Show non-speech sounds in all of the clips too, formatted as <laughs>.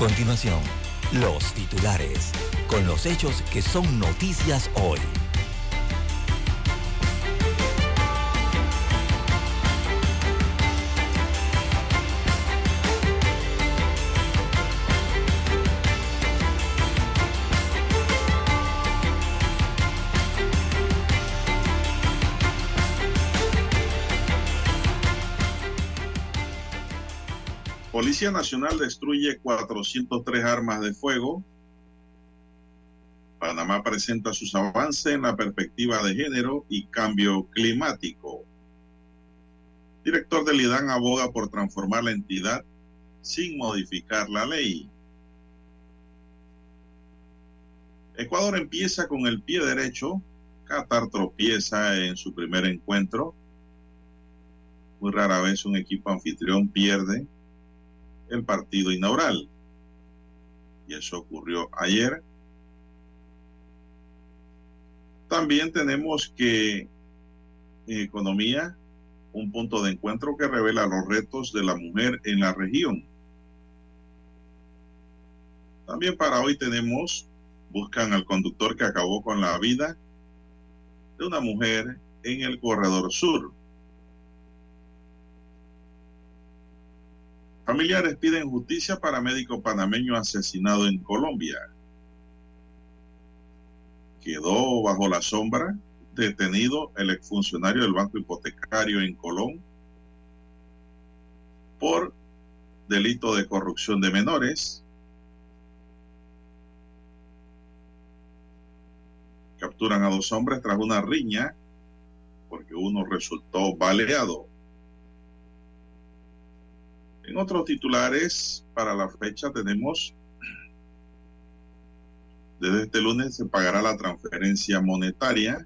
continuación, los titulares, con los hechos que son noticias hoy. Nacional destruye 403 armas de fuego. Panamá presenta sus avances en la perspectiva de género y cambio climático. Director del IDAN aboga por transformar la entidad sin modificar la ley. Ecuador empieza con el pie derecho. Qatar tropieza en su primer encuentro. Muy rara vez un equipo anfitrión pierde el partido inaugural. Y eso ocurrió ayer. También tenemos que en economía, un punto de encuentro que revela los retos de la mujer en la región. También para hoy tenemos, buscan al conductor que acabó con la vida de una mujer en el corredor sur. Familiares piden justicia para médico panameño asesinado en Colombia. Quedó bajo la sombra detenido el exfuncionario del Banco Hipotecario en Colón por delito de corrupción de menores. Capturan a dos hombres tras una riña porque uno resultó baleado. En otros titulares, para la fecha tenemos, desde este lunes se pagará la transferencia monetaria.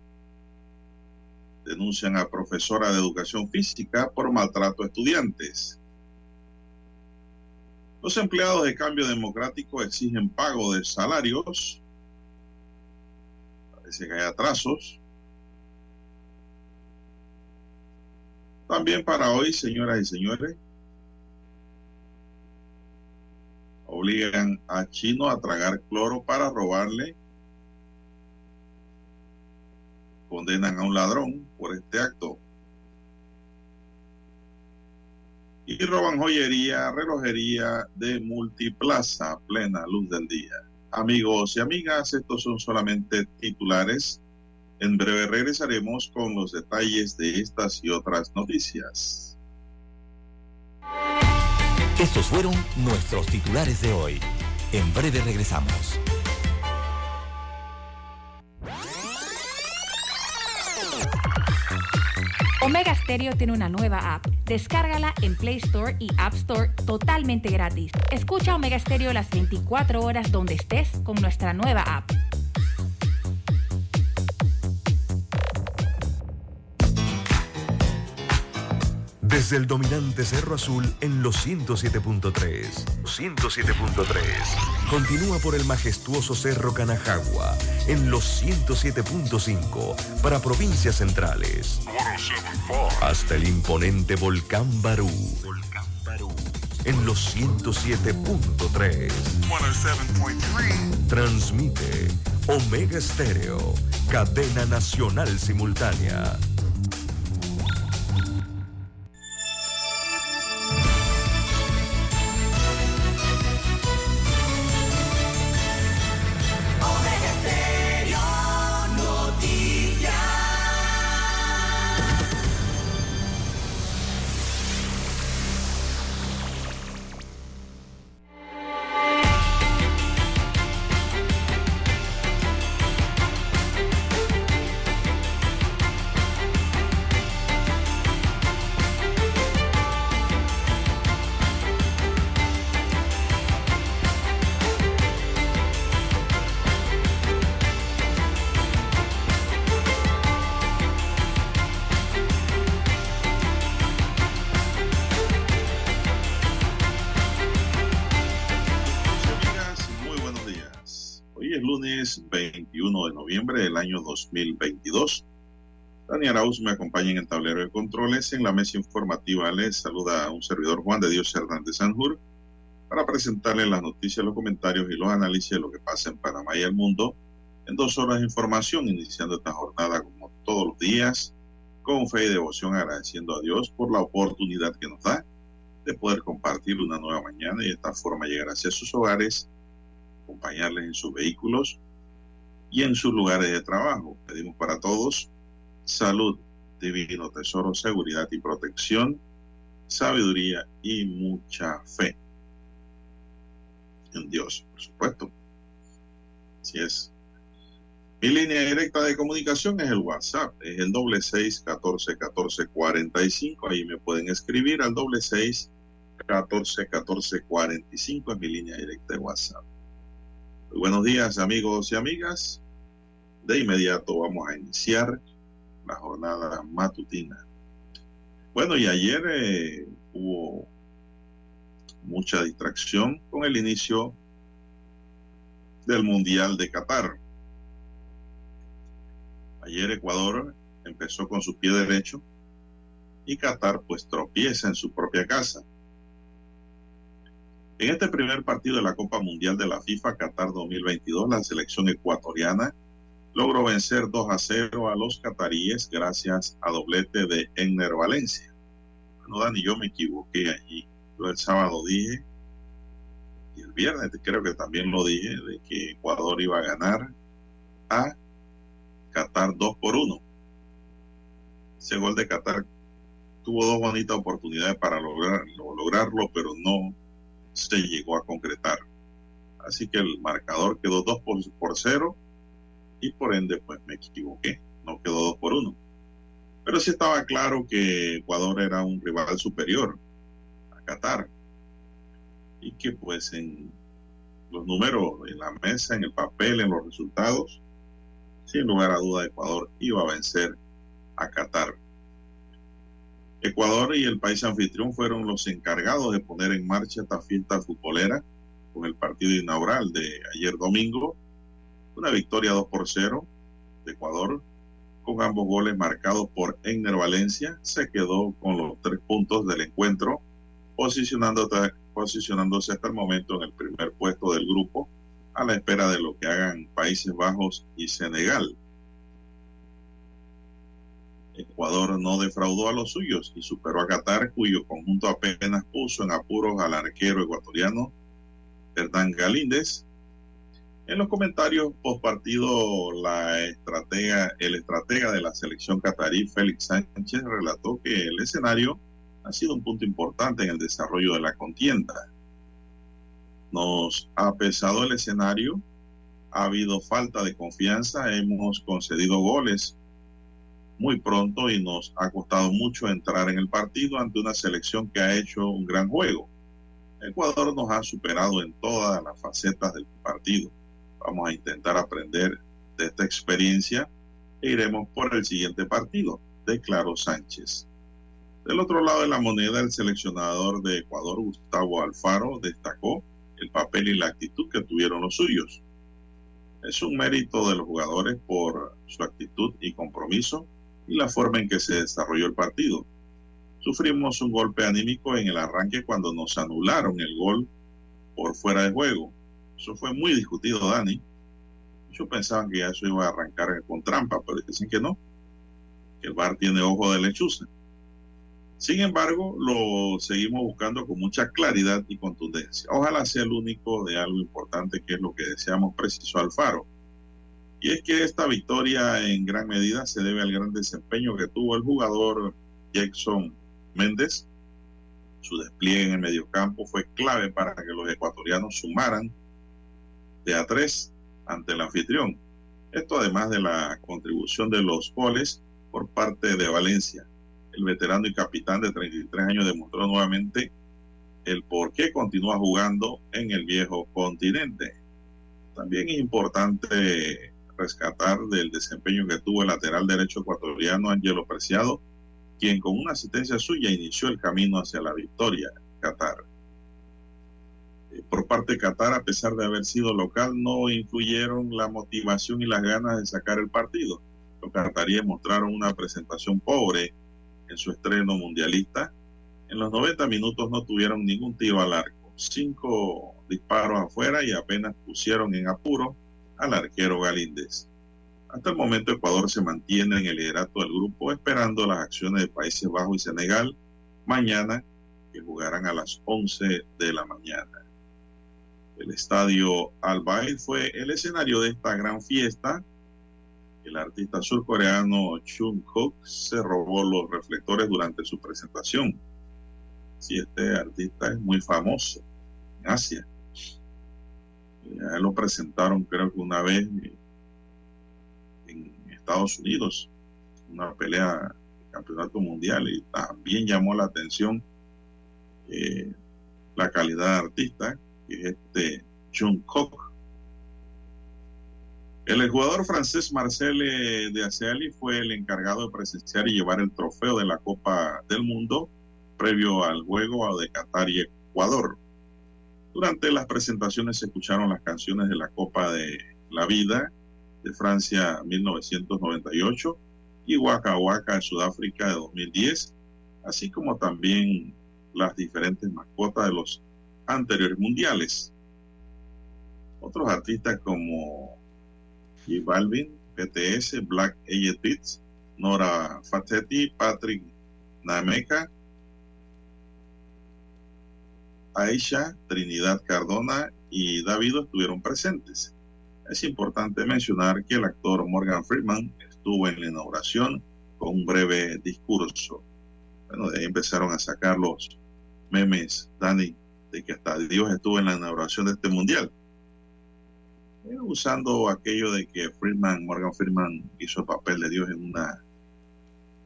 Denuncian a profesora de educación física por maltrato a estudiantes. Los empleados de Cambio Democrático exigen pago de salarios. Parece que hay atrasos. También para hoy, señoras y señores, obligan a Chino a tragar cloro para robarle. Condenan a un ladrón por este acto. Y roban joyería, relojería de multiplaza plena luz del día. Amigos y amigas, estos son solamente titulares. En breve regresaremos con los detalles de estas y otras noticias. Estos fueron nuestros titulares de hoy. En breve regresamos. Omega Stereo tiene una nueva app. Descárgala en Play Store y App Store totalmente gratis. Escucha Omega Stereo las 24 horas donde estés con nuestra nueva app. Desde el dominante Cerro Azul en los 107.3. 107.3. Continúa por el majestuoso Cerro Canajagua en los 107.5 para provincias centrales. Hasta el imponente Volcán Barú. Volcán Barú. En los 107.3. Transmite Omega Estéreo, cadena nacional simultánea 2022. Dani Arauz me acompaña en el tablero de controles. En la mesa informativa les saluda a un servidor Juan de Dios Hernández Sanjur. para presentarles las noticias, los comentarios y los análisis de lo que pasa en Panamá y el mundo en dos horas de información, iniciando esta jornada como todos los días, con fe y devoción, agradeciendo a Dios por la oportunidad que nos da de poder compartir una nueva mañana y de esta forma llegar hacia sus hogares, acompañarles en sus vehículos y en sus lugares de trabajo. Pedimos para todos salud, divino tesoro, seguridad y protección, sabiduría y mucha fe en Dios, por supuesto. Así es. Mi línea directa de comunicación es el WhatsApp, es el doble seis catorce catorce cuarenta y cinco. Ahí me pueden escribir al doble seis catorce catorce cuarenta y cinco es mi línea directa de WhatsApp. Muy buenos días, amigos y amigas. De inmediato vamos a iniciar la jornada matutina. Bueno, y ayer eh, hubo mucha distracción con el inicio del Mundial de Qatar. Ayer Ecuador empezó con su pie derecho y Qatar pues tropieza en su propia casa. En este primer partido de la Copa Mundial de la FIFA Qatar 2022, la selección ecuatoriana logró vencer 2 a 0 a los cataríes gracias a doblete de Enner Valencia. Bueno, Dani, yo me equivoqué allí. Yo el sábado dije, y el viernes creo que también lo dije, de que Ecuador iba a ganar a Qatar 2 por 1. Ese gol de Qatar tuvo dos bonitas oportunidades para lograrlo, lograrlo, pero no se llegó a concretar. Así que el marcador quedó 2 por, por 0 y por ende pues me equivoqué, no quedó 2 por 1. Pero sí estaba claro que Ecuador era un rival superior a Qatar y que pues en los números, en la mesa, en el papel, en los resultados, sin lugar a duda Ecuador iba a vencer a Qatar. Ecuador y el país anfitrión fueron los encargados de poner en marcha esta fiesta futbolera con el partido inaugural de ayer domingo. Una victoria 2 por 0 de Ecuador, con ambos goles marcados por Enner Valencia. Se quedó con los tres puntos del encuentro, posicionándose hasta el momento en el primer puesto del grupo a la espera de lo que hagan Países Bajos y Senegal. Ecuador no defraudó a los suyos y superó a Qatar, cuyo conjunto apenas puso en apuros al arquero ecuatoriano Hernán Galíndez. En los comentarios post partido, la estratega, el estratega de la selección catarí, Félix Sánchez, relató que el escenario ha sido un punto importante en el desarrollo de la contienda nos ha pesado el escenario, ha habido falta de confianza, hemos concedido goles muy pronto y nos ha costado mucho entrar en el partido ante una selección que ha hecho un gran juego. Ecuador nos ha superado en todas las facetas del partido. Vamos a intentar aprender de esta experiencia e iremos por el siguiente partido, declaró Sánchez. Del otro lado de la moneda, el seleccionador de Ecuador, Gustavo Alfaro, destacó el papel y la actitud que tuvieron los suyos. Es un mérito de los jugadores por su actitud y compromiso y la forma en que se desarrolló el partido. Sufrimos un golpe anímico en el arranque cuando nos anularon el gol por fuera de juego. Eso fue muy discutido, Dani. Muchos pensaban que ya eso iba a arrancar con trampa, pero dicen que no, que el bar tiene ojo de lechuza. Sin embargo, lo seguimos buscando con mucha claridad y contundencia. Ojalá sea el único de algo importante que es lo que deseamos, preciso Alfaro. Y es que esta victoria en gran medida se debe al gran desempeño que tuvo el jugador Jackson Méndez. Su despliegue en el mediocampo fue clave para que los ecuatorianos sumaran de a tres ante el anfitrión. Esto además de la contribución de los goles por parte de Valencia el veterano y capitán de 33 años demostró nuevamente el por qué continúa jugando en el viejo continente. También es importante rescatar del desempeño que tuvo el lateral derecho ecuatoriano Angelo Preciado, quien con una asistencia suya inició el camino hacia la victoria Qatar. Eh, por parte de Qatar, a pesar de haber sido local, no influyeron la motivación y las ganas de sacar el partido. Los qataríes mostraron una presentación pobre en su estreno mundialista, en los 90 minutos no tuvieron ningún tiro al arco. cinco disparos afuera y apenas pusieron en apuro al arquero Galíndez. Hasta el momento Ecuador se mantiene en el liderato del grupo esperando las acciones de Países Bajos y Senegal mañana que jugarán a las 11 de la mañana. El estadio Al fue el escenario de esta gran fiesta. El artista surcoreano Chung Kook se robó los reflectores durante su presentación. Si este artista es muy famoso en Asia. Lo presentaron creo que una vez en Estados Unidos, una pelea de campeonato mundial y también llamó la atención eh, la calidad de artista, que es este Koch. El jugador francés Marcel de Aceali fue el encargado de presenciar y llevar el trofeo de la Copa del Mundo previo al juego de Qatar y Ecuador. Durante las presentaciones se escucharon las canciones de la Copa de la Vida de Francia 1998 y Waka Waka de Sudáfrica de 2010, así como también las diferentes mascotas de los anteriores mundiales. Otros artistas como J Balvin, BTS, Black Eyed Peas, Nora Fatetti, Patrick Nameka, Aisha, Trinidad Cardona y David estuvieron presentes. Es importante mencionar que el actor Morgan Freeman estuvo en la inauguración con un breve discurso. Bueno, de ahí empezaron a sacar los memes, Dani, de que hasta Dios estuvo en la inauguración de este mundial. Eh, usando aquello de que Freeman, Morgan Freeman hizo el papel de Dios en una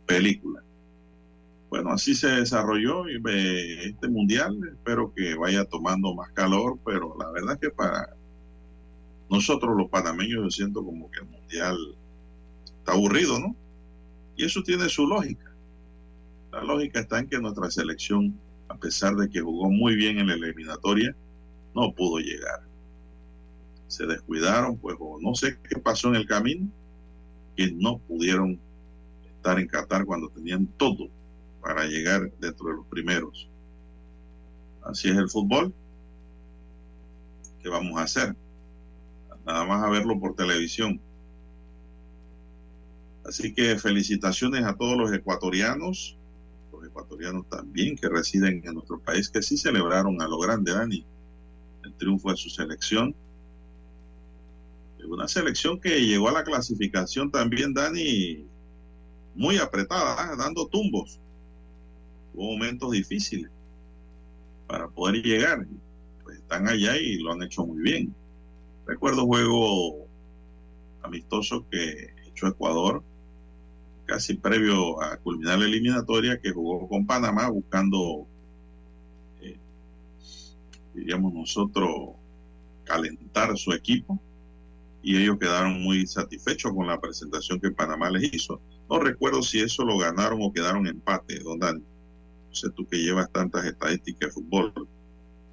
película. Bueno, así se desarrolló este mundial. Espero que vaya tomando más calor, pero la verdad es que para nosotros los panameños yo siento como que el mundial está aburrido, ¿no? Y eso tiene su lógica. La lógica está en que nuestra selección a pesar de que jugó muy bien en la eliminatoria, no pudo llegar. Se descuidaron, pues, o no sé qué pasó en el camino, que no pudieron estar en Qatar cuando tenían todo para llegar dentro de los primeros. Así es el fútbol. ¿Qué vamos a hacer? Nada más a verlo por televisión. Así que felicitaciones a todos los ecuatorianos ecuatorianos también que residen en nuestro país, que sí celebraron a lo grande, Dani, el triunfo de su selección. Una selección que llegó a la clasificación también, Dani, muy apretada, ¿ah? dando tumbos. Hubo momentos difíciles para poder llegar. Pues están allá y lo han hecho muy bien. Recuerdo juego amistoso que echó Ecuador casi previo a culminar la eliminatoria, que jugó con Panamá buscando, eh, diríamos nosotros, calentar su equipo y ellos quedaron muy satisfechos con la presentación que Panamá les hizo. No recuerdo si eso lo ganaron o quedaron empate, don Dani. No sé tú que llevas tantas estadísticas de fútbol,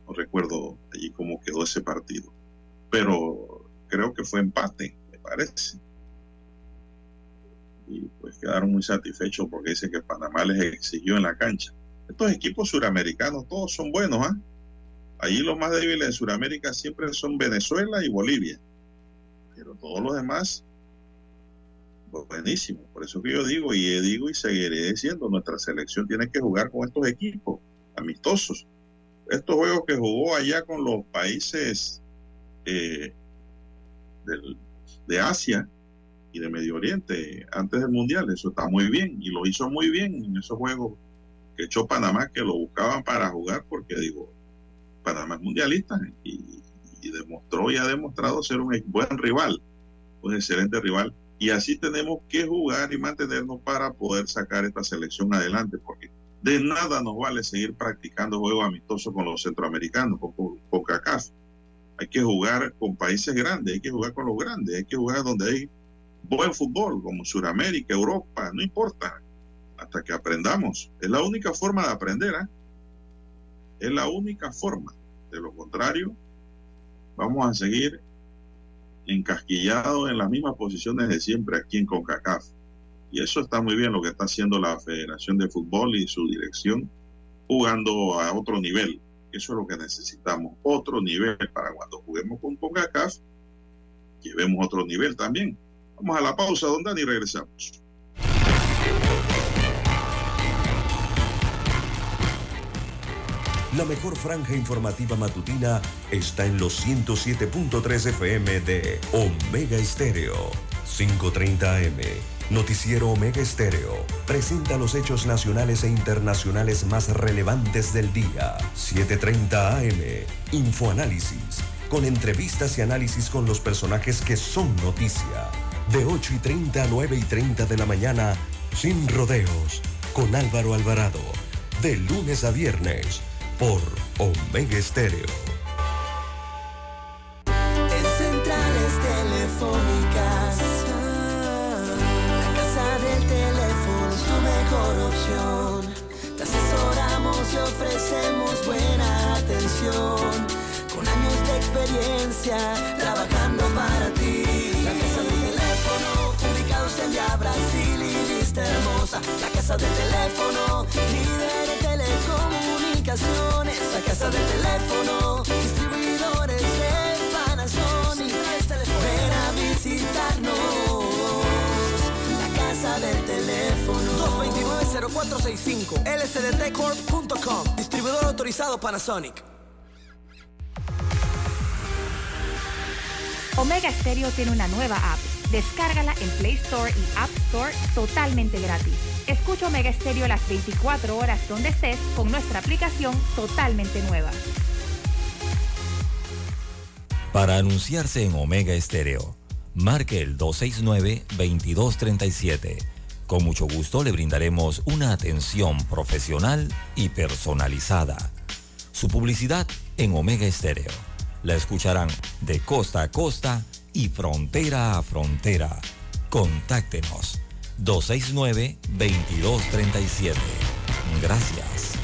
no recuerdo allí cómo quedó ese partido. Pero creo que fue empate, me parece y pues quedaron muy satisfechos porque dice que Panamá les exigió en la cancha. Estos equipos suramericanos todos son buenos, ¿ah? Allí los más débiles de Sudamérica siempre son Venezuela y Bolivia. Pero todos los demás, pues buenísimo. Por eso que yo digo y digo y seguiré diciendo, nuestra selección tiene que jugar con estos equipos amistosos. Estos juegos que jugó allá con los países eh, de Asia, y de Medio Oriente antes del Mundial. Eso está muy bien y lo hizo muy bien en esos juegos que echó Panamá, que lo buscaban para jugar, porque digo, Panamá es mundialista y, demostró y ha demostrado ser un buen rival, un excelente rival. Y así tenemos que jugar y mantenernos para poder sacar esta selección adelante, porque de nada nos vale seguir practicando juegos amistosos con los centroamericanos, con, con CACAF. Hay que jugar con países grandes, hay que jugar con los grandes, hay que jugar donde hay buen fútbol, como Sudamérica, Europa, no importa, hasta que aprendamos. Es la única forma de aprender, ¿eh? Es la única forma. De lo contrario, vamos a seguir encasquillados en las mismas posiciones de siempre aquí en CONCACAF. Y eso está muy bien lo que está haciendo la Federación de Fútbol y su dirección, jugando a otro nivel, Eso es lo que necesitamos, otro nivel para cuando juguemos con CONCACAF, llevemos otro nivel también. Vamos a la pausa, don Dani, regresamos. La mejor franja informativa matutina está en los 107.3 FM de Omega Estéreo, 530 AM. Noticiero Omega Estéreo presenta los hechos nacionales e internacionales más relevantes del día. 7:30 AM. Infoanálisis. Con entrevistas y análisis con los personajes que son noticia. De 8 y 30 a 9 y 30 de la mañana. Sin rodeos. Con Álvaro Alvarado. De lunes a viernes. Por Omega Estéreo. En centrales telefónicas, la casa del teléfono es tu mejor opción. Te asesoramos y ofrecemos buena atención. Con años de experiencia, La casa del teléfono, líder en telecomunicaciones. La casa del teléfono, distribuidores de Panasonic. Ven a visitarnos. La casa del teléfono. 229-0465 lsdtcorp.com Distribuidor autorizado Panasonic. Omega Stereo tiene una nueva app. Descárgala en Play Store y App Store totalmente gratis. Escucha Omega Stereo las 24 horas donde estés con nuestra aplicación totalmente nueva. Para anunciarse en Omega Estéreo, marque el 269-2237. Con mucho gusto le brindaremos una atención profesional y personalizada. Su publicidad en Omega Estéreo. La escucharán de costa a costa y frontera a frontera. Contáctenos 269-2237. Gracias.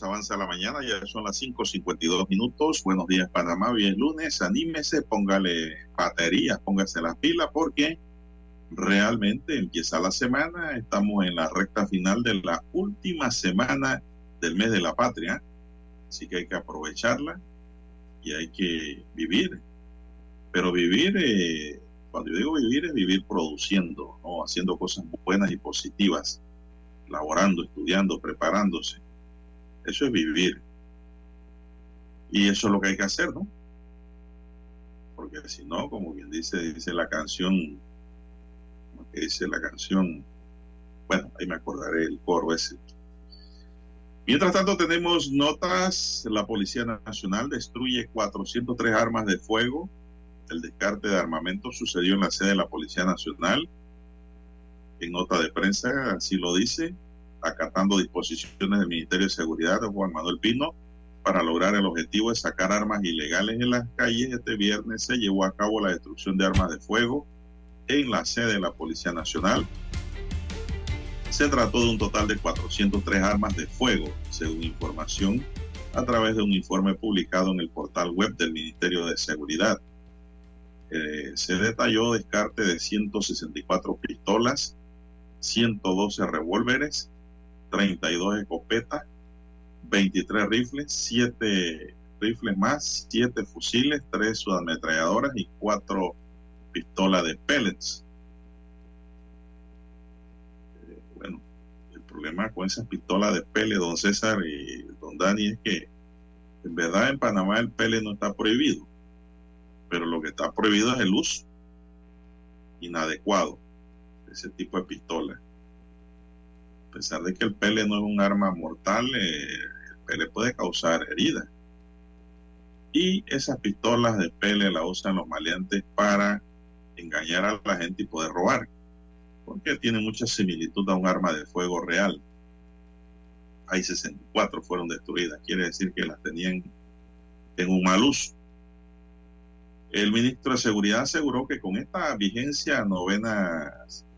Avanza la mañana, ya son las 5.52 minutos. Buenos días, Panamá, es lunes, anímese, póngale baterías, póngase las pilas, porque realmente empieza la semana, estamos en la recta final de la última semana del mes de la patria, así que hay que aprovecharla y hay que vivir. Pero vivir, eh, cuando yo digo vivir, es vivir produciendo, ¿no? haciendo cosas buenas y positivas laborando, estudiando, preparándose. Eso es vivir. Y eso es lo que hay que hacer, ¿no? Porque si no, como bien dice, dice la canción, como que dice la canción, bueno, ahí me acordaré el coro ese. Mientras tanto, tenemos notas. La Policía Nacional destruye 403 armas de fuego. El descarte de armamento sucedió en la sede de la Policía Nacional en nota de prensa, así lo dice, acatando disposiciones del Ministerio de Seguridad de Juan Manuel Pino para lograr el objetivo de sacar armas ilegales en las calles. Este viernes se llevó a cabo la destrucción de armas de fuego en la sede de la Policía Nacional. Se trató de un total de 403 armas de fuego, según información a través de un informe publicado en el portal web del Ministerio de Seguridad. Eh, se detalló descarte de 164 pistolas, 112 revólveres, 32 escopetas, 23 rifles, 7 rifles más, 7 fusiles, 3 subametralladoras y 4 pistolas de pellets. Eh, bueno, el problema con esas pistolas de pellets, don César y don Dani, es que en verdad en Panamá el pellet no está prohibido, pero lo que está prohibido es el uso inadecuado de ese tipo de pistolas a pesar de que el pele no es un arma mortal, eh, el pele puede causar heridas. Y esas pistolas de pele las usan los maleantes para engañar a la gente y poder robar, porque tiene mucha similitud a un arma de fuego real. Hay 64 fueron destruidas, quiere decir que las tenían en un mal uso. El ministro de Seguridad aseguró que con esta vigencia novena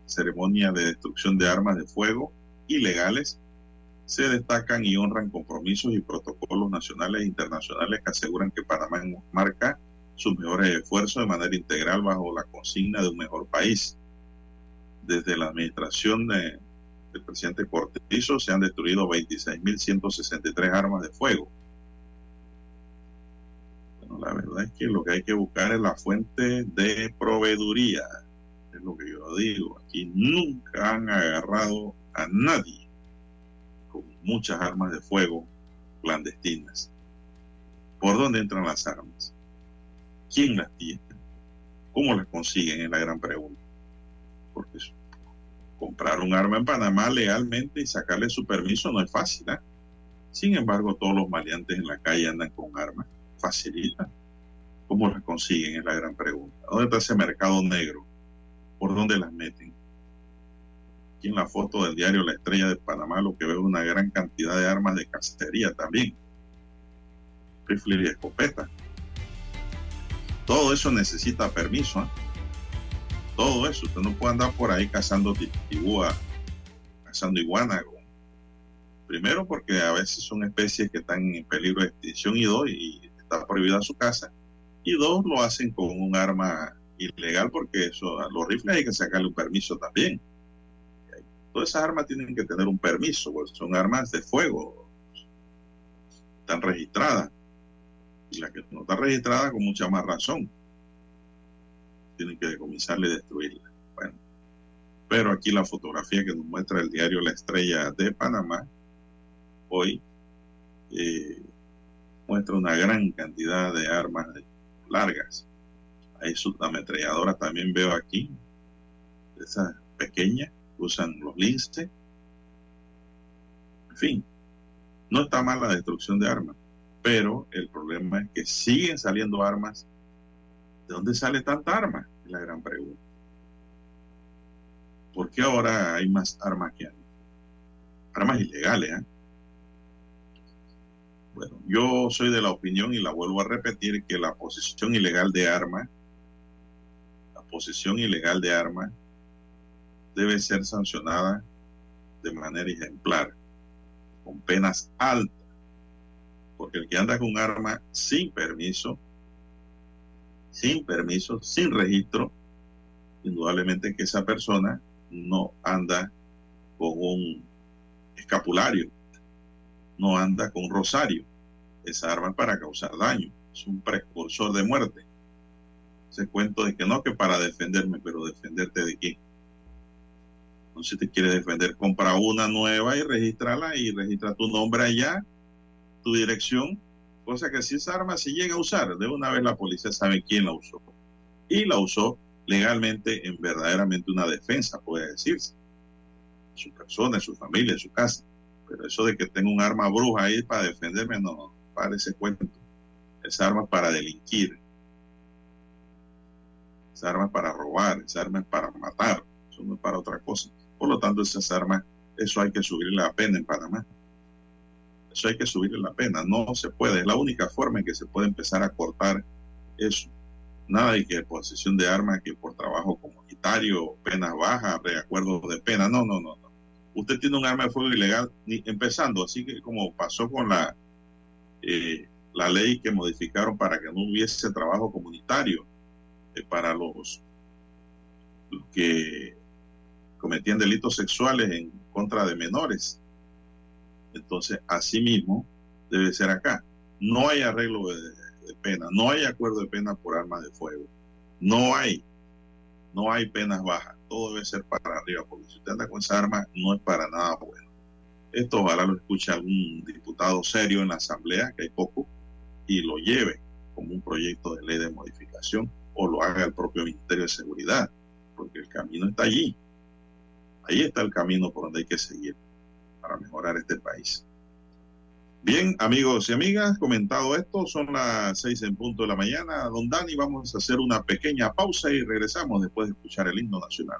ceremonia de destrucción de armas de fuego ilegales se destacan y honran compromisos y protocolos nacionales e internacionales que aseguran que Panamá marca sus mejores esfuerzos de manera integral bajo la consigna de un mejor país. Desde la administración de, del presidente Cortizo se han destruido 26.163 armas de fuego. Bueno, la verdad es que lo que hay que buscar es la fuente de proveeduría. Es lo que yo digo. Aquí nunca han agarrado a nadie con muchas armas de fuego clandestinas. ¿Por dónde entran las armas? ¿Quién las tiene? ¿Cómo las consiguen? Es la gran pregunta. Porque comprar un arma en Panamá legalmente y sacarle su permiso no es fácil. ¿eh? Sin embargo, todos los maleantes en la calle andan con armas. Facilita. ¿Cómo las consiguen? Es la gran pregunta. ¿Dónde está ese mercado negro? ¿Por dónde las meten? Aquí en la foto del diario La Estrella de Panamá lo que veo es una gran cantidad de armas de cacería también. Rifle y escopeta. Todo eso necesita permiso. ¿eh? Todo eso. Usted no puede andar por ahí cazando tibúa, cazando iguana. Primero porque a veces son especies que están en peligro de extinción y dos, está prohibida su casa. Y dos, lo hacen con un arma ilegal porque eso, a los rifles hay que sacarle un permiso también. Todas esas armas tienen que tener un permiso, pues son armas de fuego, están registradas. Y la que no está registrada con mucha más razón. Tienen que decomisarla y destruirla. Bueno, pero aquí la fotografía que nos muestra el diario La Estrella de Panamá, hoy, eh, muestra una gran cantidad de armas largas. Hay sus ametralladoras también veo aquí, esas pequeñas, usan los lince. En fin, no está mal la destrucción de armas, pero el problema es que siguen saliendo armas. ¿De dónde sale tanta arma? Es la gran pregunta. ¿Por qué ahora hay más armas que antes? Armas ilegales, ¿eh? Bueno, yo soy de la opinión y la vuelvo a repetir que la posesión ilegal de armas, la posesión ilegal de armas debe ser sancionada de manera ejemplar, con penas altas, porque el que anda con arma sin permiso, sin permiso, sin registro, indudablemente que esa persona no anda con un escapulario, no anda con un rosario. Esa arma es para causar daño, es un precursor de muerte. Ese cuento de que no, que para defenderme, pero defenderte de quién. No si te quiere defender, compra una nueva y registrala y registra tu nombre allá, tu dirección, cosa que si esa arma se llega a usar, de una vez la policía sabe quién la usó. Y la usó legalmente en verdaderamente una defensa, puede decirse. Su persona, su familia, su casa. Pero eso de que tengo un arma bruja ahí para defenderme, no, parece cuento. Esa arma es para delinquir. Esa arma es para robar, esa arma es para matar, eso no es para otra cosa. Por lo tanto, esas armas, eso hay que subirle la pena en Panamá. Eso hay que subirle la pena. No se puede. Es la única forma en que se puede empezar a cortar eso. Nada de que posesión de armas, que por trabajo comunitario, penas bajas, reacuerdos de pena. No, no, no, no. Usted tiene un arma de fuego ilegal, ni, empezando, así que como pasó con la, eh, la ley que modificaron para que no hubiese trabajo comunitario eh, para los que cometían delitos sexuales en contra de menores. Entonces, así mismo debe ser acá. No hay arreglo de, pena, no hay acuerdo de pena por armas de fuego. No hay, no hay penas bajas. Todo debe ser para arriba, porque si usted anda con esa arma, no es para nada bueno. Esto ojalá lo escuche algún diputado serio en la Asamblea, que hay poco, y lo lleve como un proyecto de ley de modificación o lo haga el propio Ministerio de Seguridad, porque el camino está allí. Ahí está el camino por donde hay que seguir para mejorar este país. Bien, amigos y amigas, comentado esto, son las seis en punto de la mañana. Don Dani, vamos a hacer una pequeña pausa y regresamos después de escuchar el himno nacional.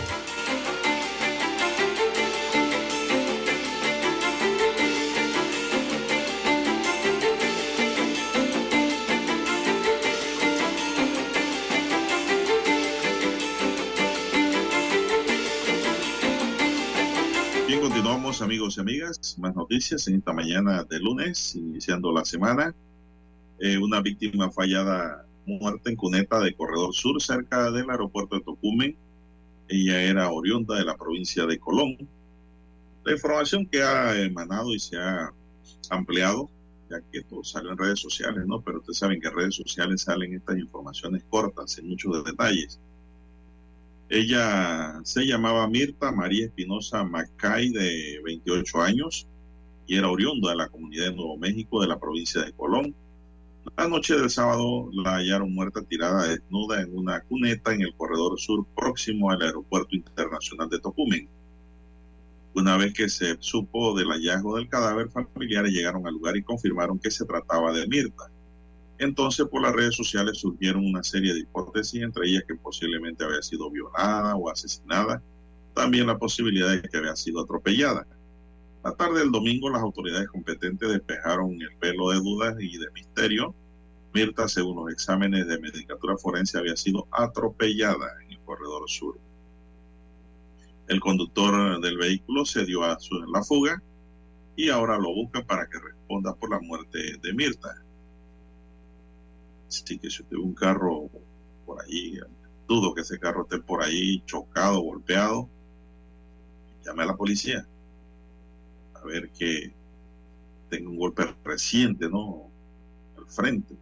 Amigos amigas. Más noticias en esta mañana de lunes, iniciando la semana. Eh, una víctima fallada muerta en cuneta de Corredor Sur, cerca del aeropuerto de Tocumen. Ella era oriunda de la provincia de Colón. La información que ha emanado y se ha ampliado, ya que esto salió en redes sociales, ¿no? Pero ustedes saben que en redes sociales salen estas informaciones cortas, en muchos detalles. Ella se llamaba Mirta María Espinosa Macay, de 28 años, y era oriunda de la comunidad de Nuevo México, de la provincia de Colón. La noche del sábado la hallaron muerta tirada desnuda en una cuneta en el corredor sur próximo al aeropuerto internacional de Tocumen. Una vez que se supo del hallazgo del cadáver, familiares llegaron al lugar y confirmaron que se trataba de Mirta. Entonces, por las redes sociales surgieron una serie de hipótesis, entre ellas que posiblemente había sido violada o asesinada, también la posibilidad de que había sido atropellada. La tarde del domingo, las autoridades competentes despejaron el velo de dudas y de misterio. Mirta, según los exámenes de medicatura forense, había sido atropellada en el corredor sur. El conductor del vehículo se dio a su, la fuga y ahora lo busca para que responda por la muerte de Mirta. Así que si usted ve un carro por ahí, dudo que ese carro esté por ahí chocado, golpeado, llame a la policía a ver que tenga un golpe reciente, ¿no? Al frente.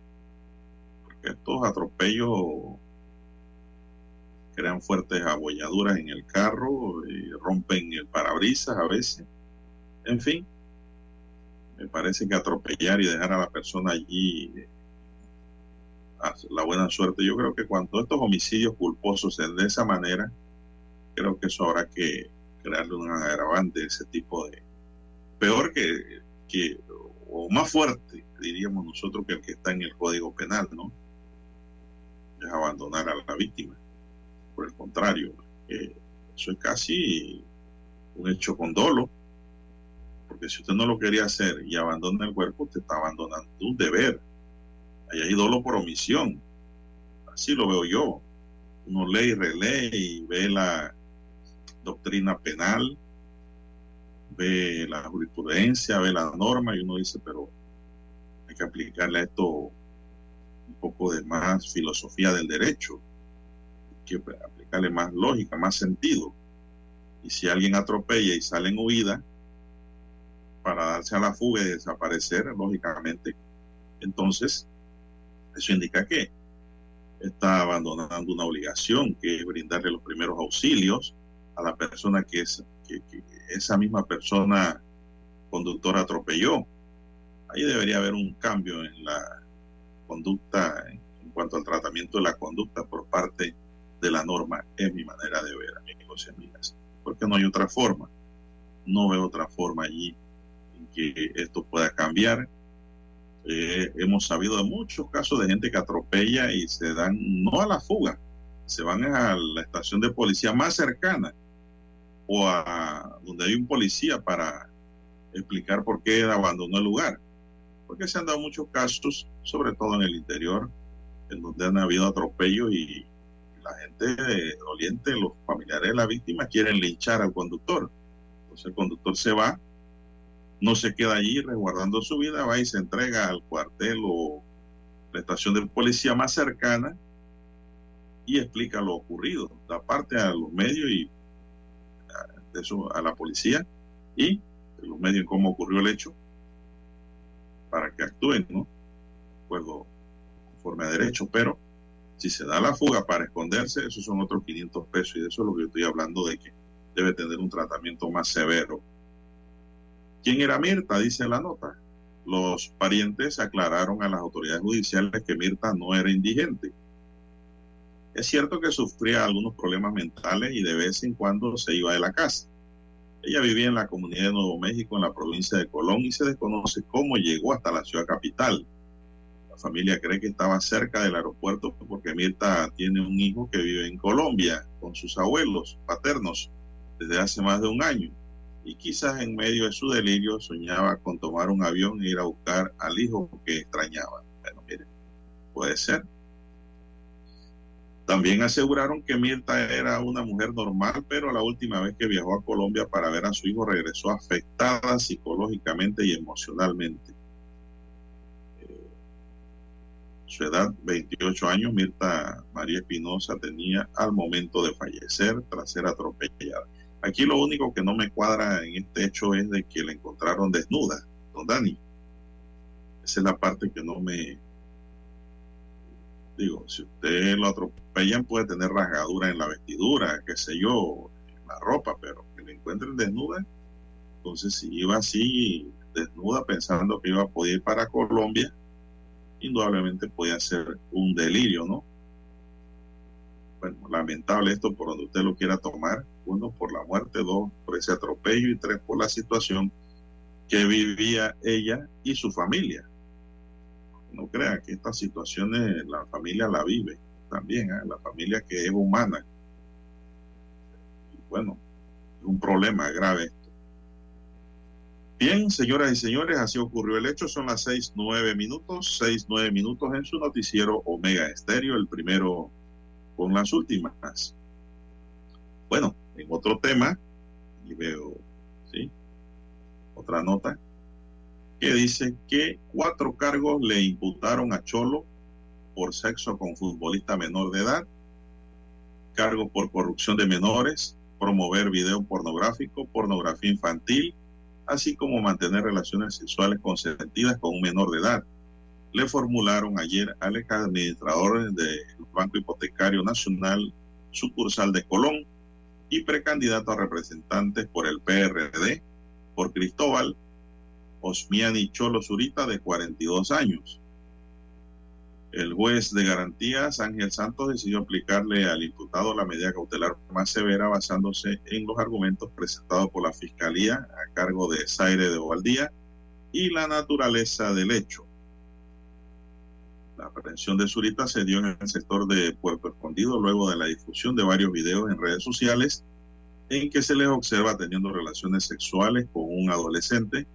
Porque estos atropellos crean fuertes abolladuras en el carro, y rompen el parabrisas a veces. En fin, me parece que atropellar y dejar a la persona allí a la buena suerte. Yo creo que cuando estos homicidios culposos sean de esa manera, creo que eso habrá que crearle un agravante, ese tipo de, peor que, que, o más fuerte, diríamos nosotros, que el que está en el Código Penal, ¿no? Es abandonar a la víctima. Por el contrario, eh, eso es casi un hecho con dolo, porque si usted no lo quería hacer y abandona el cuerpo, usted está abandonando un deber. Ahí hay dolo por omisión. Así lo veo yo. Uno lee y relee y ve la doctrina penal, ve la jurisprudencia, ve la norma y uno dice, pero hay que aplicarle a esto un poco de más filosofía del derecho, hay que aplicarle más lógica, más sentido. Y si alguien atropella y sale en huida para darse a la fuga y desaparecer, lógicamente, entonces eso indica que está abandonando una obligación que es brindarle los primeros auxilios a la persona que es que, que esa misma persona conductora atropelló. Ahí debería haber un cambio en la conducta en cuanto al tratamiento de la conducta por parte de la norma, es mi manera de ver, amigos y amigas. Porque no hay otra forma. No veo otra forma allí en que esto pueda cambiar. Eh, hemos sabido de muchos casos de gente que atropella y se dan no a la fuga, se van a la estación de policía más cercana o a donde hay un policía para explicar por qué abandonó el lugar. Porque se han dado muchos casos, sobre todo en el interior, en donde han habido atropellos y la gente doliente, los familiares de la víctima quieren linchar al conductor. Entonces el conductor se va, no se queda allí resguardando su vida, va y se entrega al cuartel o la estación de policía más cercana y explica lo ocurrido, da parte a los medios y de eso a la policía y los medios cómo ocurrió el hecho para que actúen, ¿no? Conforme a derecho, pero si se da la fuga para esconderse, esos son otros 500 pesos y de eso es lo que yo estoy hablando de que debe tener un tratamiento más severo. ¿Quién era Mirta? Dice la nota. Los parientes aclararon a las autoridades judiciales que Mirta no era indigente. Es cierto que sufría algunos problemas mentales y de vez en cuando se iba de la casa. Ella vivía en la comunidad de Nuevo México, en la provincia de Colón, y se desconoce cómo llegó hasta la ciudad capital. La familia cree que estaba cerca del aeropuerto porque Mirta tiene un hijo que vive en Colombia con sus abuelos paternos desde hace más de un año. Y quizás en medio de su delirio soñaba con tomar un avión e ir a buscar al hijo que extrañaba. Bueno, mire, puede ser. También aseguraron que Mirta era una mujer normal, pero la última vez que viajó a Colombia para ver a su hijo regresó afectada psicológicamente y emocionalmente. Eh, su edad, 28 años, Mirta María Espinosa tenía al momento de fallecer tras ser atropellada. Aquí lo único que no me cuadra en este hecho es de que la encontraron desnuda, don Dani. Esa es la parte que no me, Digo, si usted lo atropellan puede tener rasgadura en la vestidura, qué sé yo, en la ropa, pero que le encuentren desnuda. Entonces, si iba así desnuda pensando que iba a poder ir para Colombia, indudablemente podía ser un delirio, ¿no? Bueno, lamentable esto por donde usted lo quiera tomar. Uno, por la muerte, dos, por ese atropello y tres, por la situación que vivía ella y su familia no crea que estas situaciones la familia la vive también, ¿eh? la familia que es humana. bueno, es un problema grave esto. Bien, señoras y señores, así ocurrió el hecho. Son las seis, nueve minutos, seis, nueve minutos en su noticiero Omega Estéreo, el primero con las últimas. Bueno, en otro tema, y veo, ¿sí? Otra nota que dice que cuatro cargos le imputaron a Cholo por sexo con futbolista menor de edad, cargo por corrupción de menores, promover video pornográfico, pornografía infantil, así como mantener relaciones sexuales consentidas con un menor de edad. Le formularon ayer al ex administrador del Banco Hipotecario Nacional, sucursal de Colón, y precandidato a representantes por el PRD, por Cristóbal, Osmiani Cholo Zurita, de 42 años. El juez de garantías, Ángel Santos, decidió aplicarle al imputado la medida cautelar más severa basándose en los argumentos presentados por la Fiscalía a cargo de Zaire de Ovaldía y la naturaleza del hecho. La aprehensión de Zurita se dio en el sector de Puerto Escondido luego de la difusión de varios videos en redes sociales en que se les observa teniendo relaciones sexuales con un adolescente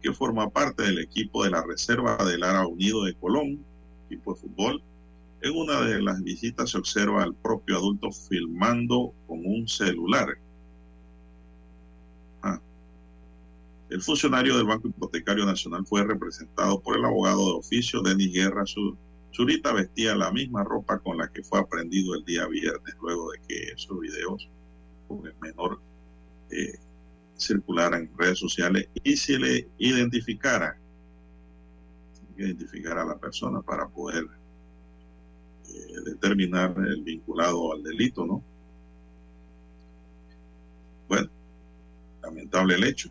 que forma parte del equipo de la Reserva del Lara Unido de Colón, equipo de fútbol. En una de las visitas se observa al propio adulto filmando con un celular. El funcionario del Banco Hipotecario Nacional fue representado por el abogado de oficio Denis Guerra. Zurita vestía la misma ropa con la que fue aprendido el día viernes, luego de que esos videos con el menor eh, circular en redes sociales y se le identificara, identificar a la persona para poder eh, determinar el vinculado al delito, ¿no? Bueno, lamentable el hecho.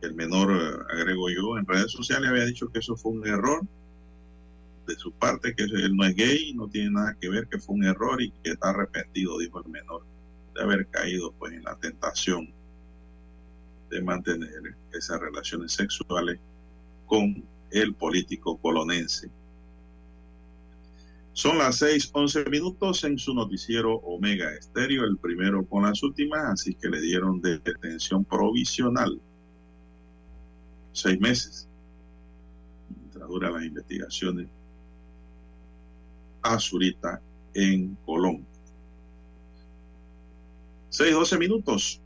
El menor, eh, agrego yo, en redes sociales había dicho que eso fue un error de su parte, que él no es gay, no tiene nada que ver, que fue un error y que está arrepentido, dijo el menor, de haber caído pues en la tentación de mantener esas relaciones sexuales con el político colonense. Son las seis once minutos en su noticiero Omega Estéreo, el primero con las últimas, así que le dieron detención provisional. Seis meses. Mientras duran las investigaciones a Zurita en Colón. Seis doce minutos.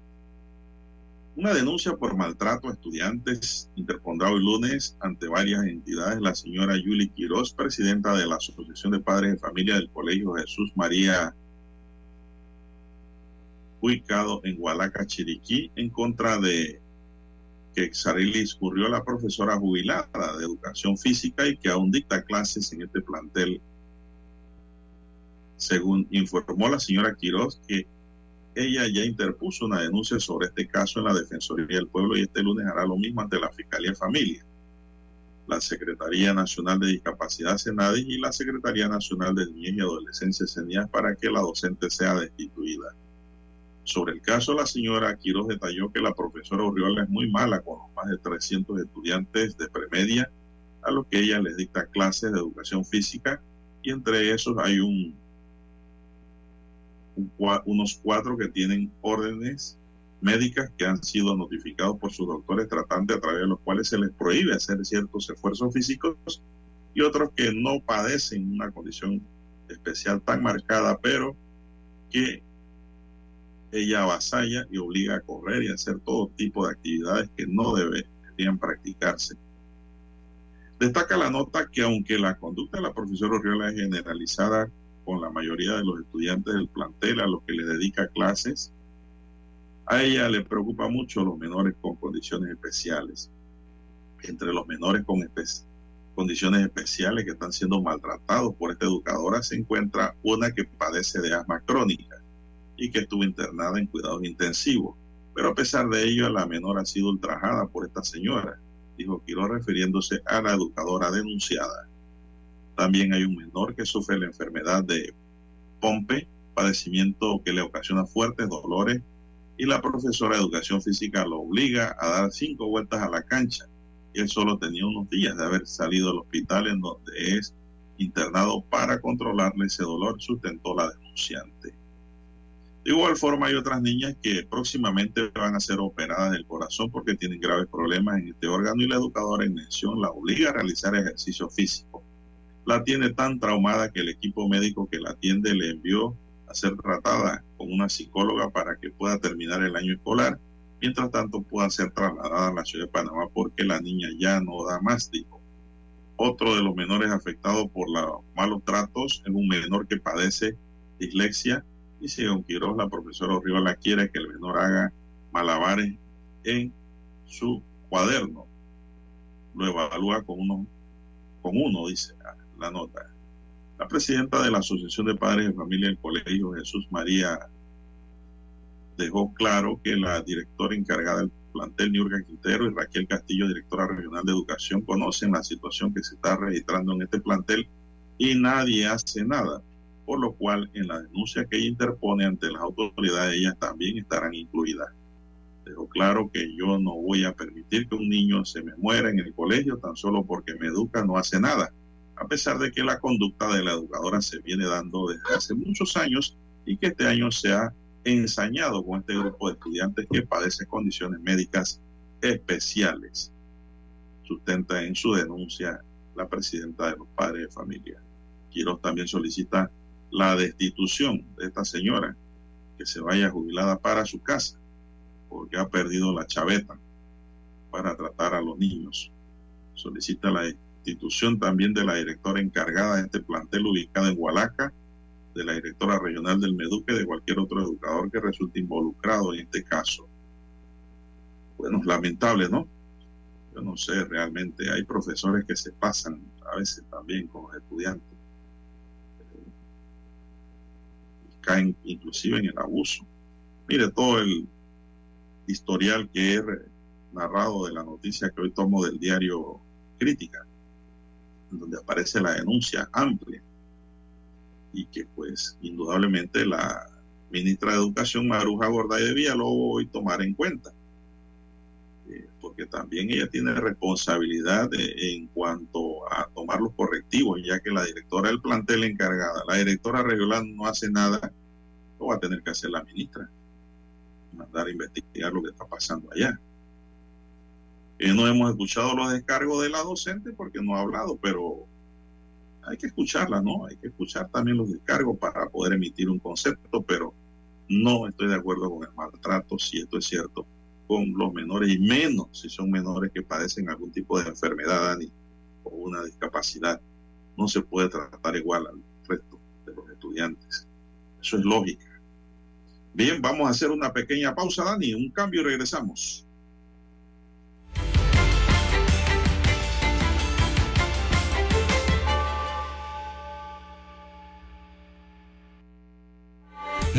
Una denuncia por maltrato a estudiantes interpondrá hoy lunes ante varias entidades la señora Yuli Quiroz, presidenta de la Asociación de Padres de Familia del Colegio Jesús María, ubicado en Hualaca, Chiriquí, en contra de que Xarilis Currió, la profesora jubilada de educación física y que aún dicta clases en este plantel. Según informó la señora Quiroz, que ella ya interpuso una denuncia sobre este caso en la Defensoría del Pueblo y este lunes hará lo mismo ante la Fiscalía Familia, la Secretaría Nacional de Discapacidad Senadis y la Secretaría Nacional de Niñez y Adolescencia CENIAS para que la docente sea destituida. Sobre el caso, la señora Quiroz detalló que la profesora Urriola es muy mala con más de 300 estudiantes de premedia a los que ella les dicta clases de educación física y entre esos hay un, unos cuatro que tienen órdenes médicas que han sido notificados por sus doctores tratantes a través de los cuales se les prohíbe hacer ciertos esfuerzos físicos y otros que no padecen una condición especial tan marcada, pero que ella avasalla y obliga a correr y a hacer todo tipo de actividades que no deberían practicarse. Destaca la nota que aunque la conducta de la profesora Oriola es generalizada con la mayoría de los estudiantes del plantel a los que le dedica clases, a ella le preocupa mucho los menores con condiciones especiales. Entre los menores con condiciones especiales que están siendo maltratados por esta educadora se encuentra una que padece de asma crónica y que estuvo internada en cuidados intensivos. Pero a pesar de ello, la menor ha sido ultrajada por esta señora, dijo Quiro refiriéndose a la educadora denunciada. También hay un menor que sufre la enfermedad de Pompe, padecimiento que le ocasiona fuertes dolores, y la profesora de educación física lo obliga a dar cinco vueltas a la cancha. Él solo tenía unos días de haber salido del hospital en donde es internado para controlarle ese dolor, sustentó la denunciante. De igual forma, hay otras niñas que próximamente van a ser operadas del corazón porque tienen graves problemas en este órgano y la educadora en mención la obliga a realizar ejercicio físico. La tiene tan traumada que el equipo médico que la atiende le envió a ser tratada con una psicóloga para que pueda terminar el año escolar. Mientras tanto, pueda ser trasladada a la ciudad de Panamá porque la niña ya no da más, dijo. Otro de los menores afectados por los malos tratos es un menor que padece dislexia y si don Quiroz, la profesora la quiere que el menor haga malabares en su cuaderno. Lo evalúa con uno, con uno, dice la nota. La presidenta de la Asociación de Padres de Familia del Colegio Jesús María dejó claro que la directora encargada del plantel Niurka Quintero y Raquel Castillo, directora regional de educación, conocen la situación que se está registrando en este plantel y nadie hace nada por lo cual en la denuncia que ella interpone ante las autoridades ellas también estarán incluidas. Dejo claro que yo no voy a permitir que un niño se me muera en el colegio tan solo porque me educa, no hace nada, a pesar de que la conducta de la educadora se viene dando desde hace muchos años y que este año se ha ensañado con este grupo de estudiantes que padecen condiciones médicas especiales. Sustenta en su denuncia la presidenta de los padres de familia. Quiero también solicita la destitución de esta señora, que se vaya jubilada para su casa, porque ha perdido la chaveta para tratar a los niños. Solicita la destitución también de la directora encargada de este plantel ubicada en Hualaca, de la directora regional del Meduque, de cualquier otro educador que resulte involucrado en este caso. Bueno, lamentable, ¿no? Yo no sé, realmente hay profesores que se pasan a veces también con los estudiantes caen inclusive en el abuso. Mire todo el historial que he narrado de la noticia que hoy tomo del diario Crítica, donde aparece la denuncia amplia y que pues indudablemente la ministra de Educación Maruja Gorday de Villalobos hoy tomar en cuenta, eh, porque también ella tiene responsabilidad en cuanto a tomar los correctivos, ya que la directora del plantel encargada, la directora regional no hace nada va a tener que hacer la ministra, mandar a investigar lo que está pasando allá. Eh, no hemos escuchado los descargos de la docente porque no ha hablado, pero hay que escucharla, ¿no? Hay que escuchar también los descargos para poder emitir un concepto, pero no estoy de acuerdo con el maltrato, si esto es cierto, con los menores y menos si son menores que padecen algún tipo de enfermedad o una discapacidad. No se puede tratar igual al resto de los estudiantes. Eso es lógica. Bien, vamos a hacer una pequeña pausa, Dani, un cambio y regresamos.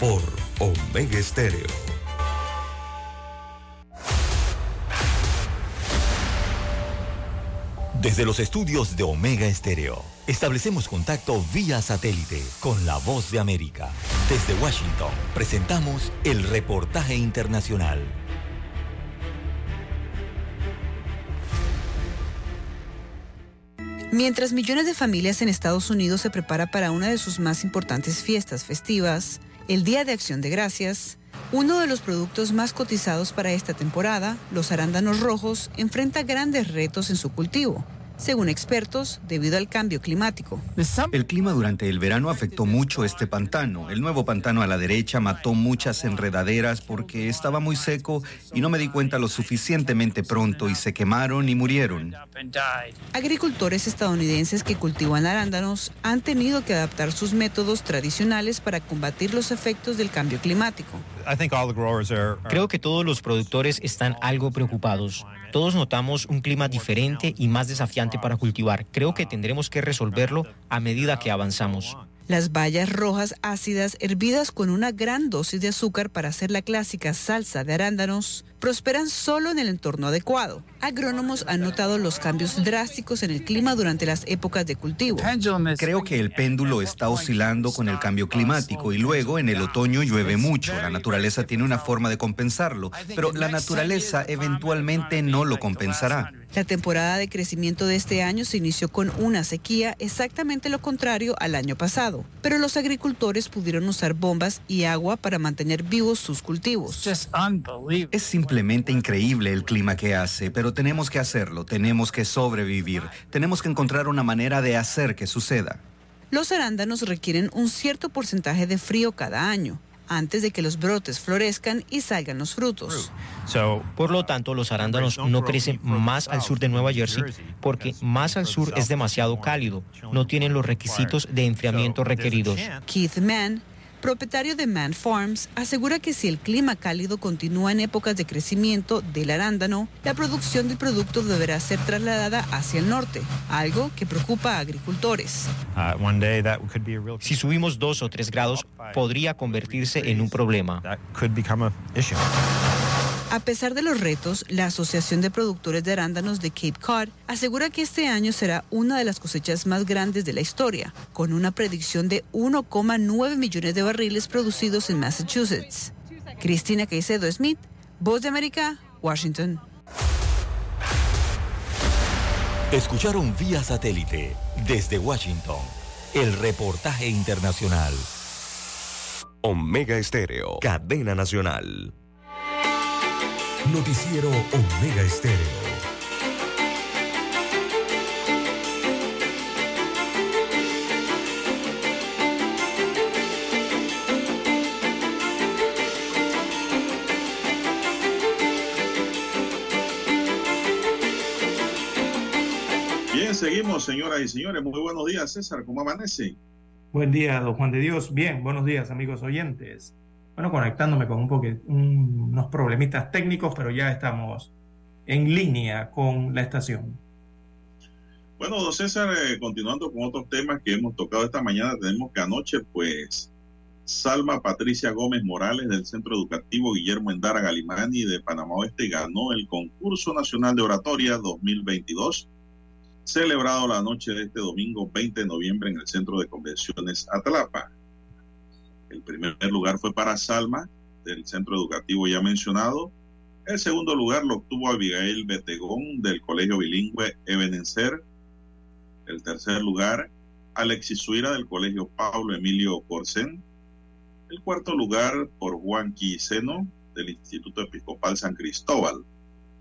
por Omega Estéreo. Desde los estudios de Omega Estéreo, establecemos contacto vía satélite con la voz de América. Desde Washington, presentamos el reportaje internacional. Mientras millones de familias en Estados Unidos se prepara para una de sus más importantes fiestas festivas, el Día de Acción de Gracias, uno de los productos más cotizados para esta temporada, los arándanos rojos, enfrenta grandes retos en su cultivo según expertos, debido al cambio climático. El clima durante el verano afectó mucho este pantano. El nuevo pantano a la derecha mató muchas enredaderas porque estaba muy seco y no me di cuenta lo suficientemente pronto y se quemaron y murieron. Agricultores estadounidenses que cultivan arándanos han tenido que adaptar sus métodos tradicionales para combatir los efectos del cambio climático. Creo que todos los productores están algo preocupados. Todos notamos un clima diferente y más desafiante para cultivar. Creo que tendremos que resolverlo a medida que avanzamos. Las bayas rojas ácidas hervidas con una gran dosis de azúcar para hacer la clásica salsa de arándanos prosperan solo en el entorno adecuado. Agrónomos han notado los cambios drásticos en el clima durante las épocas de cultivo. Creo que el péndulo está oscilando con el cambio climático y luego en el otoño llueve mucho. La naturaleza tiene una forma de compensarlo, pero la naturaleza eventualmente no lo compensará. La temporada de crecimiento de este año se inició con una sequía, exactamente lo contrario al año pasado, pero los agricultores pudieron usar bombas y agua para mantener vivos sus cultivos. Es simplemente increíble el clima que hace, pero tenemos que hacerlo, tenemos que sobrevivir, tenemos que encontrar una manera de hacer que suceda. Los arándanos requieren un cierto porcentaje de frío cada año antes de que los brotes florezcan y salgan los frutos. Por lo tanto, los arándanos no crecen más al sur de Nueva Jersey porque más al sur es demasiado cálido. No tienen los requisitos de enfriamiento requeridos. Keith Mann propietario de Man Farms, asegura que si el clima cálido continúa en épocas de crecimiento del arándano, la producción del producto deberá ser trasladada hacia el norte, algo que preocupa a agricultores. Uh, si subimos dos o tres grados, podría convertirse en un problema. A pesar de los retos, la Asociación de Productores de Arándanos de Cape Cod asegura que este año será una de las cosechas más grandes de la historia, con una predicción de 1,9 millones de barriles producidos en Massachusetts. Cristina Caicedo Smith, Voz de América, Washington. Escucharon vía satélite desde Washington el reportaje internacional. Omega Estéreo, cadena nacional. Noticiero Omega Estéreo. Bien, seguimos, señoras y señores. Muy buenos días, César. ¿Cómo amanece? Buen día, don Juan de Dios. Bien, buenos días, amigos oyentes bueno, conectándome con un poco, unos problemitas técnicos, pero ya estamos en línea con la estación. Bueno, don César, eh, continuando con otros temas que hemos tocado esta mañana, tenemos que anoche, pues, Salma Patricia Gómez Morales del Centro Educativo Guillermo Endara Galimani de Panamá Oeste ganó el concurso nacional de oratoria 2022, celebrado la noche de este domingo 20 de noviembre en el Centro de Convenciones Atlapa. El primer lugar fue para Salma, del centro educativo ya mencionado. El segundo lugar lo obtuvo Abigail Betegón, del colegio bilingüe Ebenezer. El tercer lugar, Alexis Suira, del colegio Pablo Emilio Corsén. El cuarto lugar por Juan Quiseno, del Instituto Episcopal San Cristóbal.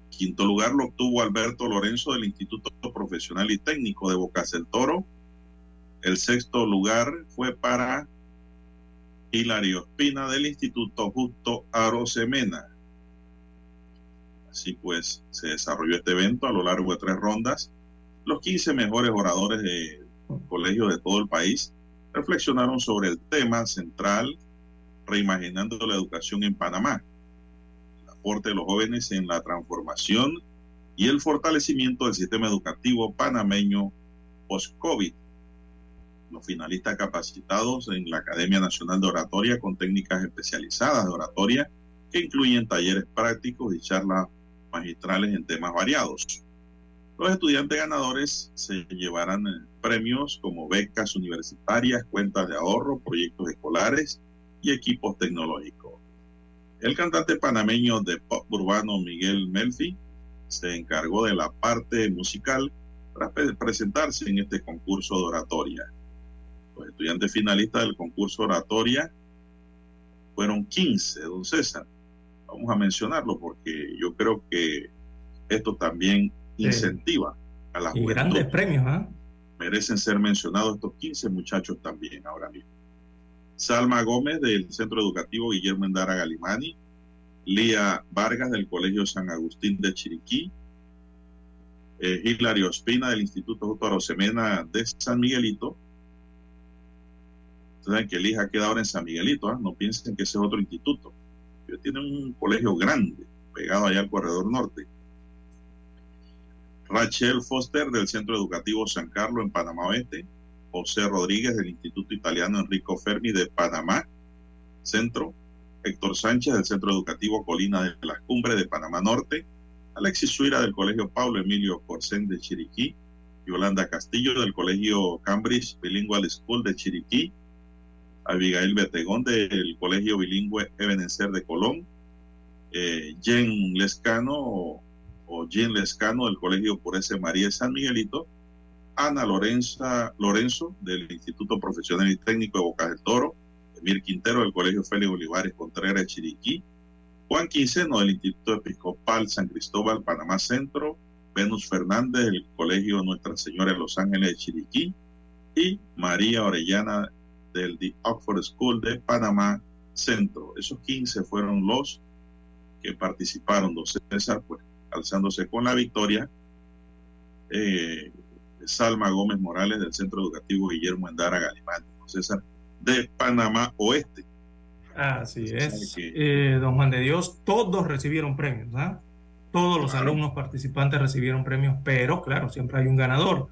Quinto lugar lo obtuvo Alberto Lorenzo, del Instituto Profesional y Técnico de Bocas del Toro. El sexto lugar fue para Hilario Espina del Instituto Justo Arosemena. Así pues, se desarrolló este evento a lo largo de tres rondas. Los 15 mejores oradores de colegios de todo el país reflexionaron sobre el tema central, reimaginando la educación en Panamá, el aporte de los jóvenes en la transformación y el fortalecimiento del sistema educativo panameño post-COVID. Los finalistas capacitados en la Academia Nacional de Oratoria con técnicas especializadas de oratoria que incluyen talleres prácticos y charlas magistrales en temas variados. Los estudiantes ganadores se llevarán eh, premios como becas universitarias, cuentas de ahorro, proyectos escolares y equipos tecnológicos. El cantante panameño de pop urbano Miguel Melfi se encargó de la parte musical para presentarse en este concurso de oratoria. Los estudiantes finalistas del concurso oratoria fueron 15, don César. Vamos a mencionarlo porque yo creo que esto también incentiva a la y grandes premios, ¿ah? Merecen ser mencionados estos 15 muchachos también ahora mismo. Salma Gómez del Centro Educativo Guillermo Endara Galimani, Lía Vargas del Colegio San Agustín de Chiriquí, eh, Hilario Espina del Instituto Justo Arosemena de San Miguelito. Que el hija queda ahora en San Miguelito, ¿ah? no piensen que ese es otro instituto. Tiene un colegio grande, pegado allá al corredor norte. Rachel Foster del Centro Educativo San Carlos en Panamá Oeste, José Rodríguez del Instituto Italiano Enrico Fermi de Panamá Centro, Héctor Sánchez del Centro Educativo Colina de las Cumbres de Panamá Norte, Alexis Suira del Colegio Pablo Emilio Corsén de Chiriquí, Yolanda Castillo del Colegio Cambridge Bilingual School de Chiriquí, Abigail Betegón del Colegio Bilingüe Ebenezer de Colón, eh, Jen Lescano o Jean Lescano del Colegio ese María San Miguelito, Ana Lorenza, Lorenzo del Instituto Profesional y Técnico de Bocas del Toro, Emir Quintero del Colegio Félix Olivares Contreras de Chiriquí, Juan Quinceno del Instituto Episcopal San Cristóbal Panamá Centro, Venus Fernández del Colegio Nuestra Señora de Los Ángeles de Chiriquí y María Orellana del The Oxford School de Panamá Centro. Esos 15 fueron los que participaron, don César, pues alzándose con la victoria. Eh, Salma Gómez Morales del Centro Educativo Guillermo Endara Galimán, César, de Panamá Oeste. Así es. Eh, don Juan de Dios, todos recibieron premios, ¿ah? Todos los alumnos participantes recibieron premios, pero claro, siempre hay un ganador.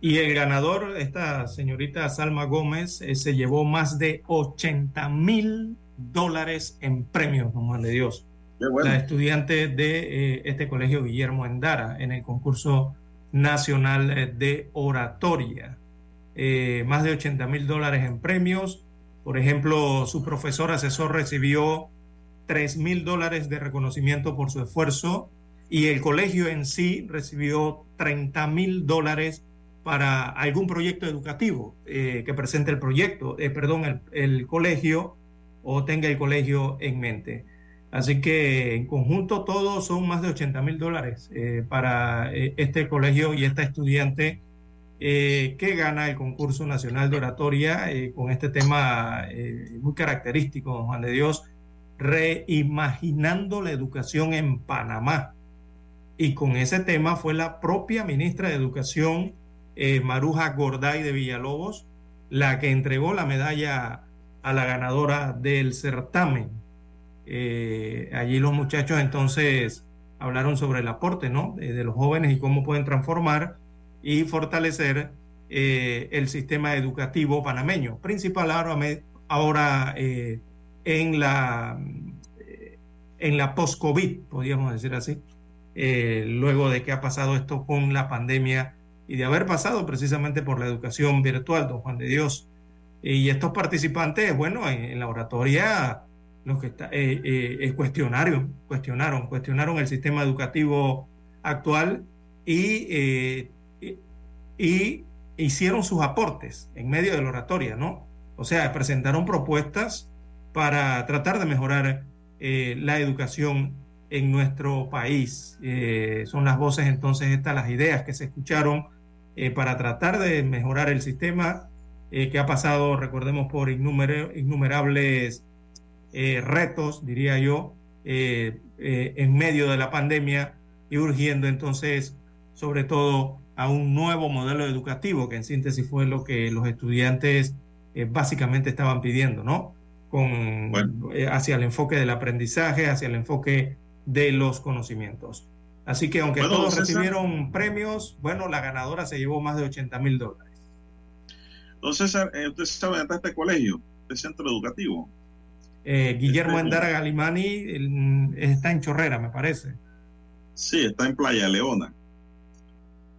Y el ganador, esta señorita Salma Gómez, eh, se llevó más de 80 mil dólares en premios, Juan de Dios la estudiante de eh, este colegio Guillermo Endara en el concurso nacional eh, de oratoria. Eh, más de 80 mil dólares en premios. Por ejemplo, su profesor asesor recibió 3 mil dólares de reconocimiento por su esfuerzo y el colegio en sí recibió 30 mil dólares para algún proyecto educativo que presente el proyecto, perdón, el, el colegio o tenga el colegio en mente. Así que en conjunto todos son más de 80 mil dólares eh, para eh, este colegio y esta estudiante eh, que gana el concurso nacional de oratoria con este tema muy característico, Juan de Dios, reimaginando la educación en Panamá. Y con ese tema fue la propia ministra de Educación, Maruja Gorday de Villalobos, la que entregó la medalla a la ganadora del certamen eh, allí los muchachos entonces hablaron sobre el aporte ¿no? de, los jóvenes y cómo pueden transformar y fortalecer eh, el sistema educativo panameño, principal ahora, ahora eh, en la, en la post-COVID, podríamos decir así, luego de que ha pasado esto con la pandemia y de haber pasado precisamente por la educación virtual, don Juan de Dios. Y estos participantes, bueno, en la oratoria los que está, eh, eh, cuestionaron, cuestionaron, cuestionaron el sistema educativo actual y, eh, y hicieron sus aportes en medio de la oratoria, ¿no? O sea, presentaron propuestas para tratar de mejorar la educación en nuestro país. son las voces entonces estas, las ideas que se escucharon para tratar de mejorar el sistema que ha pasado, recordemos, por innumerables retos, diría yo, en medio de la pandemia y urgiendo entonces, sobre todo, a un nuevo modelo educativo, que en síntesis fue lo que los estudiantes básicamente estaban pidiendo, ¿no? Con, hacia el enfoque del aprendizaje, hacia el enfoque de los conocimientos. Así que aunque todos recibieron premios, bueno, la ganadora se llevó más de 80 mil dólares. Don César, eh, ¿usted sabe dónde está este colegio, este centro educativo? Eh, Guillermo este, Endara Galimani está en Chorrera, me parece. Sí, está en Playa Leona.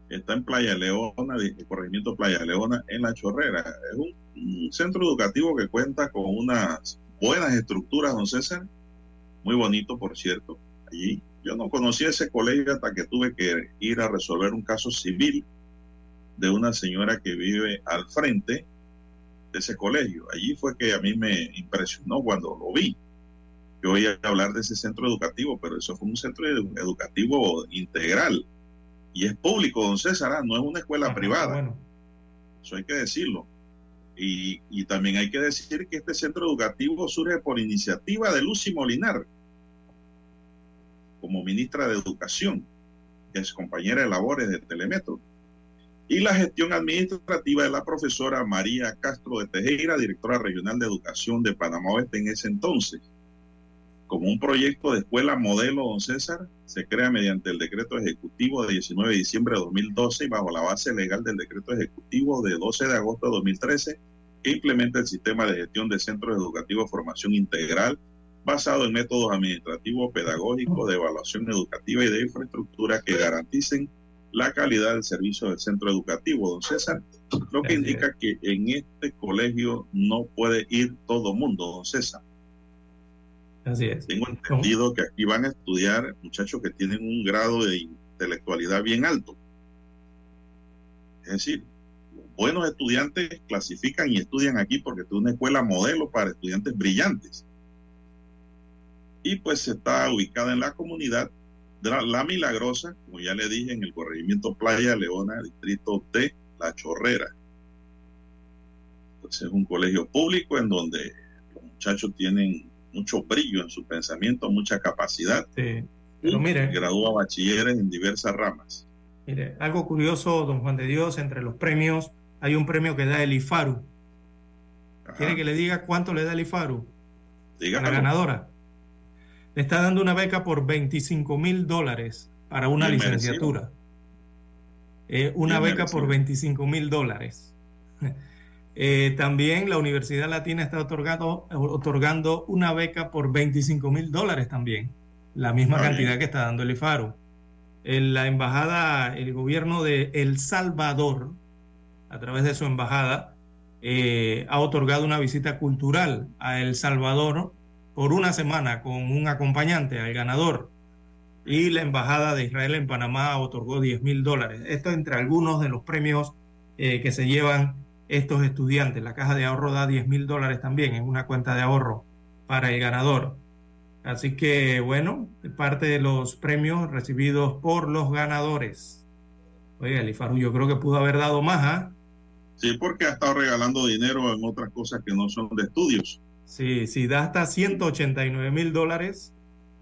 Está en Playa Leona, el corregimiento Playa Leona, en La Chorrera. Es un, un centro educativo que cuenta con unas buenas estructuras, don César. Muy bonito, por cierto, allí yo no conocía ese colegio hasta que tuve que ir a resolver un caso civil de una señora que vive al frente de ese colegio. Allí fue que a mí me impresionó cuando lo vi. Yo oía hablar de ese centro educativo, pero eso fue un centro educativo integral. Y es público, don César, ah, no es una escuela privada. Eso hay que decirlo. Y, y, también hay que decir que este centro educativo surge por iniciativa de Lucy Molinar, como ministra de Educación, es compañera de labores de Telemetro, y la gestión administrativa de la profesora María Castro de Tejera, directora regional de Educación de Panamá Oeste en ese entonces. Como un proyecto de escuela modelo, don César, se crea mediante el decreto ejecutivo de 19 de diciembre de 2012 y bajo la base legal del decreto ejecutivo de 12 de agosto de 2013 que implementa el sistema de gestión de centros educativos formación integral basado en métodos administrativos, pedagógicos, de evaluación educativa y de infraestructura que garanticen la calidad del servicio del centro educativo, don César, lo que indica que en este colegio no puede ir todo mundo, don César. Así es. Tengo entendido que aquí van a estudiar muchachos que tienen un grado de intelectualidad bien alto. Es decir, buenos estudiantes clasifican y estudian aquí porque es una escuela modelo para estudiantes brillantes y pues está ubicada en la comunidad de la, Milagrosa, como ya le dije, en el corregimiento Playa Leona, distrito de La Chorrera. Pues es un colegio público en donde los muchachos tienen mucho brillo en su pensamiento, mucha capacidad. Sí. Pero mire, gradúa bachilleres en diversas ramas. Mire, algo curioso, don Juan de Dios, entre los premios hay un premio que da el IFARU. ¿Quiere que le diga cuánto le da el IFARU? Dígame. La ganadora le está dando una beca por 25 mil dólares para una licenciatura. Eh, una beca por 25 mil dólares. <laughs> Eh, también la Universidad Latina está otorgando, otorgando una beca por 25 mil dólares también, la misma cantidad que está dando el IFARO. En la embajada, el gobierno de El Salvador, a través de su embajada, eh, ha otorgado una visita cultural a El Salvador por una semana con un acompañante al ganador y la Embajada de Israel en Panamá otorgó 10 mil dólares. Esto entre algunos de los premios eh, que se llevan estos estudiantes. La caja de ahorro da 10 mil dólares también en una cuenta de ahorro para el ganador. Así que bueno, parte de los premios recibidos por los ganadores. Oye, Alifaru, yo creo que pudo haber dado más, ¿ah? Sí, porque ha estado regalando dinero en otras cosas que no son de estudios. Sí, sí, da hasta 189 mil dólares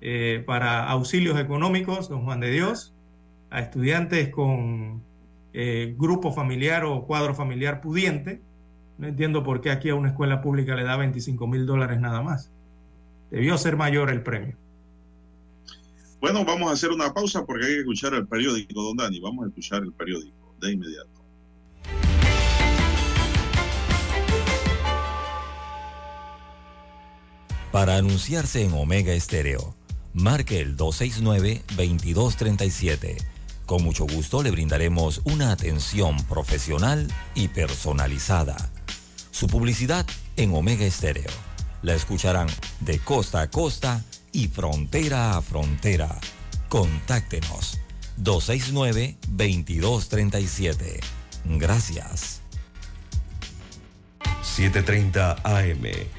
eh, para auxilios económicos, don Juan de Dios, a estudiantes con eh, grupo familiar o cuadro familiar pudiente. No entiendo por qué aquí a una escuela pública le da 25 mil dólares nada más. Debió ser mayor el premio. Bueno, vamos a hacer una pausa porque hay que escuchar el periódico, don Dani. Vamos a escuchar el periódico de inmediato. Para anunciarse en Omega Estéreo, marque el 269-2237. Con mucho gusto le brindaremos una atención profesional y personalizada. Su publicidad en Omega Estéreo. La escucharán de costa a costa y frontera a frontera. Contáctenos 269-2237. Gracias. 730 AM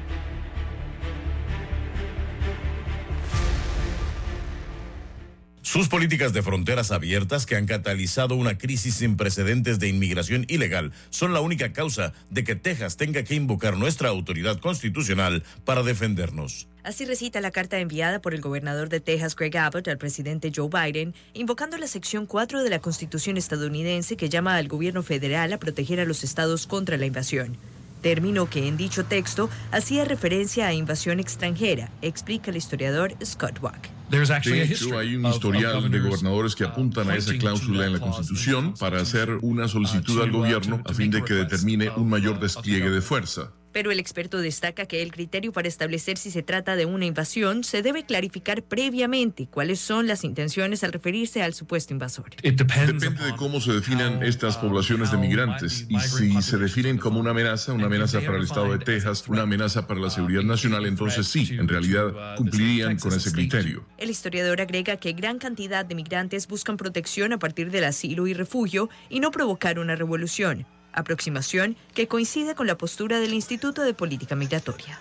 Sus políticas de fronteras abiertas que han catalizado una crisis sin precedentes de inmigración ilegal son la única causa de que Texas tenga que invocar nuestra autoridad constitucional para defendernos. Así recita la carta enviada por el gobernador de Texas, Greg Abbott, al presidente Joe Biden, invocando la sección 4 de la Constitución estadounidense que llama al gobierno federal a proteger a los estados contra la invasión. Término que en dicho texto hacía referencia a invasión extranjera, explica el historiador Scott Wack. De hecho, hay un historial de gobernadores que apuntan a esa cláusula en la Constitución para hacer una solicitud al gobierno a fin de que determine un mayor despliegue de fuerza. Pero el experto destaca que el criterio para establecer si se trata de una invasión se debe clarificar previamente cuáles son las intenciones al referirse al supuesto invasor. Depende de cómo se definan estas poblaciones de migrantes y si se definen como una amenaza, una amenaza para el estado de Texas, una amenaza para la seguridad nacional, entonces sí, en realidad cumplirían con ese criterio. El historiador agrega que gran cantidad de migrantes buscan protección a partir del asilo y refugio y no provocar una revolución aproximación que coincide con la postura del Instituto de Política Migratoria.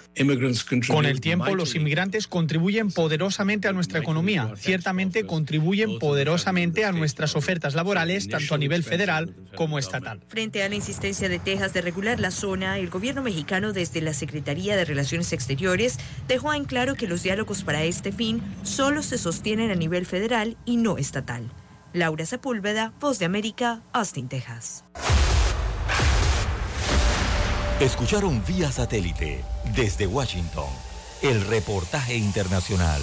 Con el tiempo, los inmigrantes contribuyen poderosamente a nuestra economía. Ciertamente contribuyen poderosamente a nuestras ofertas laborales, tanto a nivel federal como estatal. Frente a la insistencia de Texas de regular la zona, el gobierno mexicano desde la Secretaría de Relaciones Exteriores dejó en claro que los diálogos para este fin solo se sostienen a nivel federal y no estatal. Laura Sepúlveda, Voz de América, Austin, Texas. Escucharon vía satélite desde Washington el reportaje internacional.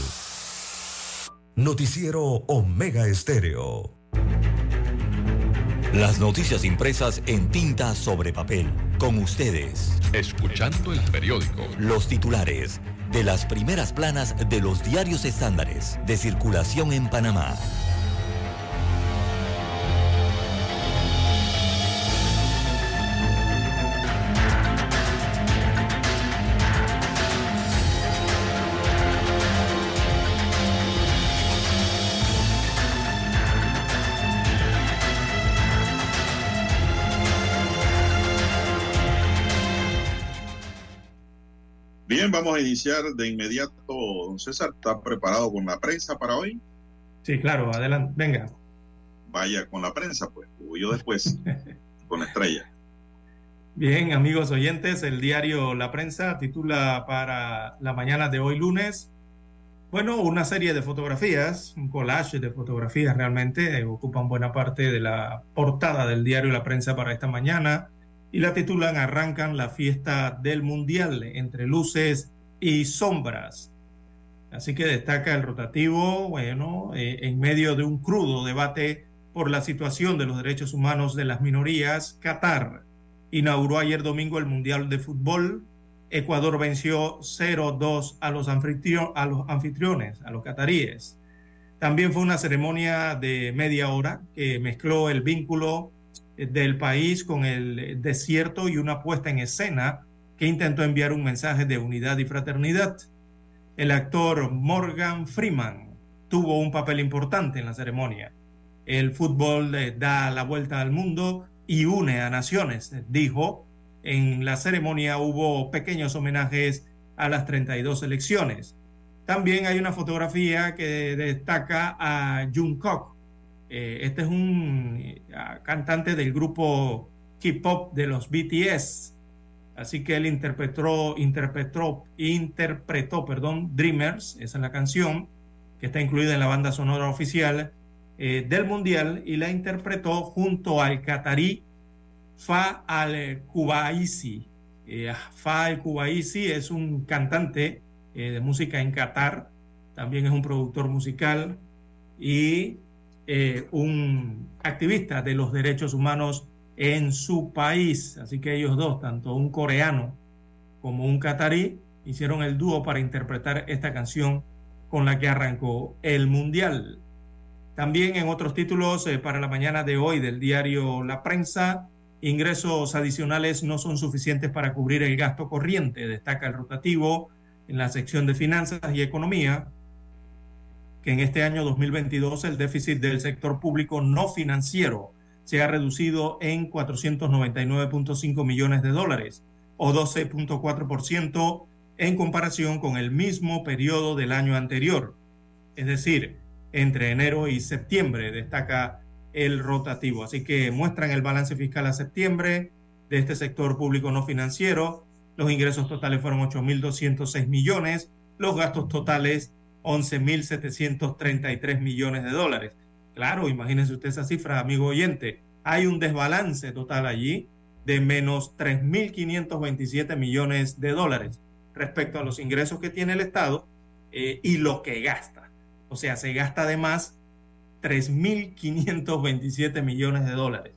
Noticiero Omega Estéreo. Las noticias impresas en tinta sobre papel. Con ustedes. Escuchando el periódico. Los titulares de las primeras planas de los diarios estándares de circulación en Panamá. Bien, vamos a iniciar de inmediato. Don César, ¿está preparado con la prensa para hoy? Sí, claro, adelante, venga. Vaya con la prensa, pues, o yo después, <laughs> con estrella. Bien, amigos oyentes, el diario La Prensa titula para la mañana de hoy lunes, bueno, una serie de fotografías, un collage de fotografías realmente, eh, ocupan buena parte de la portada del diario La Prensa para esta mañana y la titulan Arrancan la fiesta del Mundial entre luces y sombras. Así que destaca el rotativo, bueno, eh, en medio de un crudo debate por la situación de los derechos humanos de las minorías, Qatar inauguró ayer domingo el Mundial de Fútbol. Ecuador venció 0-2 a los, a los anfitriones, a los cataríes. También fue una ceremonia de media hora que mezcló el vínculo del país con el desierto y una puesta en escena que intentó enviar un mensaje de unidad y fraternidad. El actor Morgan Freeman tuvo un papel importante en la ceremonia. El fútbol da la vuelta al mundo y une a naciones, dijo. En la ceremonia hubo pequeños homenajes a las 32 elecciones. También hay una fotografía que destaca a Jungkook, eh, este es un eh, cantante del grupo K-pop de los BTS. Así que él interpretó, interpretó, interpretó, perdón, Dreamers, esa es la canción que está incluida en la banda sonora oficial eh, del Mundial y la interpretó junto al catarí Fa al-Kubaisi. Fa al-Kubaisi es un cantante de música en Qatar, también es un productor musical y eh, un activista de los derechos humanos en su país. Así que ellos dos, tanto un coreano como un catarí, hicieron el dúo para interpretar esta canción con la que arrancó el Mundial. También en otros títulos eh, para la mañana de hoy del diario La Prensa, ingresos adicionales no son suficientes para cubrir el gasto corriente, destaca el rotativo en la sección de finanzas y economía, que en este año 2022 el déficit del sector público no financiero se ha reducido en 499.5 millones de dólares o 12.4% en comparación con el mismo periodo del año anterior. Es decir, entre enero y septiembre, destaca el rotativo. Así que muestran el balance fiscal a septiembre de este sector público no financiero. Los ingresos totales fueron 8.206 millones, los gastos totales 11.733 millones de dólares. Claro, imagínense usted esa cifra, amigo oyente. Hay un desbalance total allí de menos 3.527 millones de dólares respecto a los ingresos que tiene el Estado eh, y lo que gasta. O sea, se gasta además 3.527 millones de dólares.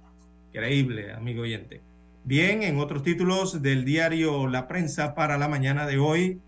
Increíble, amigo oyente. Bien, en otros títulos del diario La Prensa para la mañana de hoy,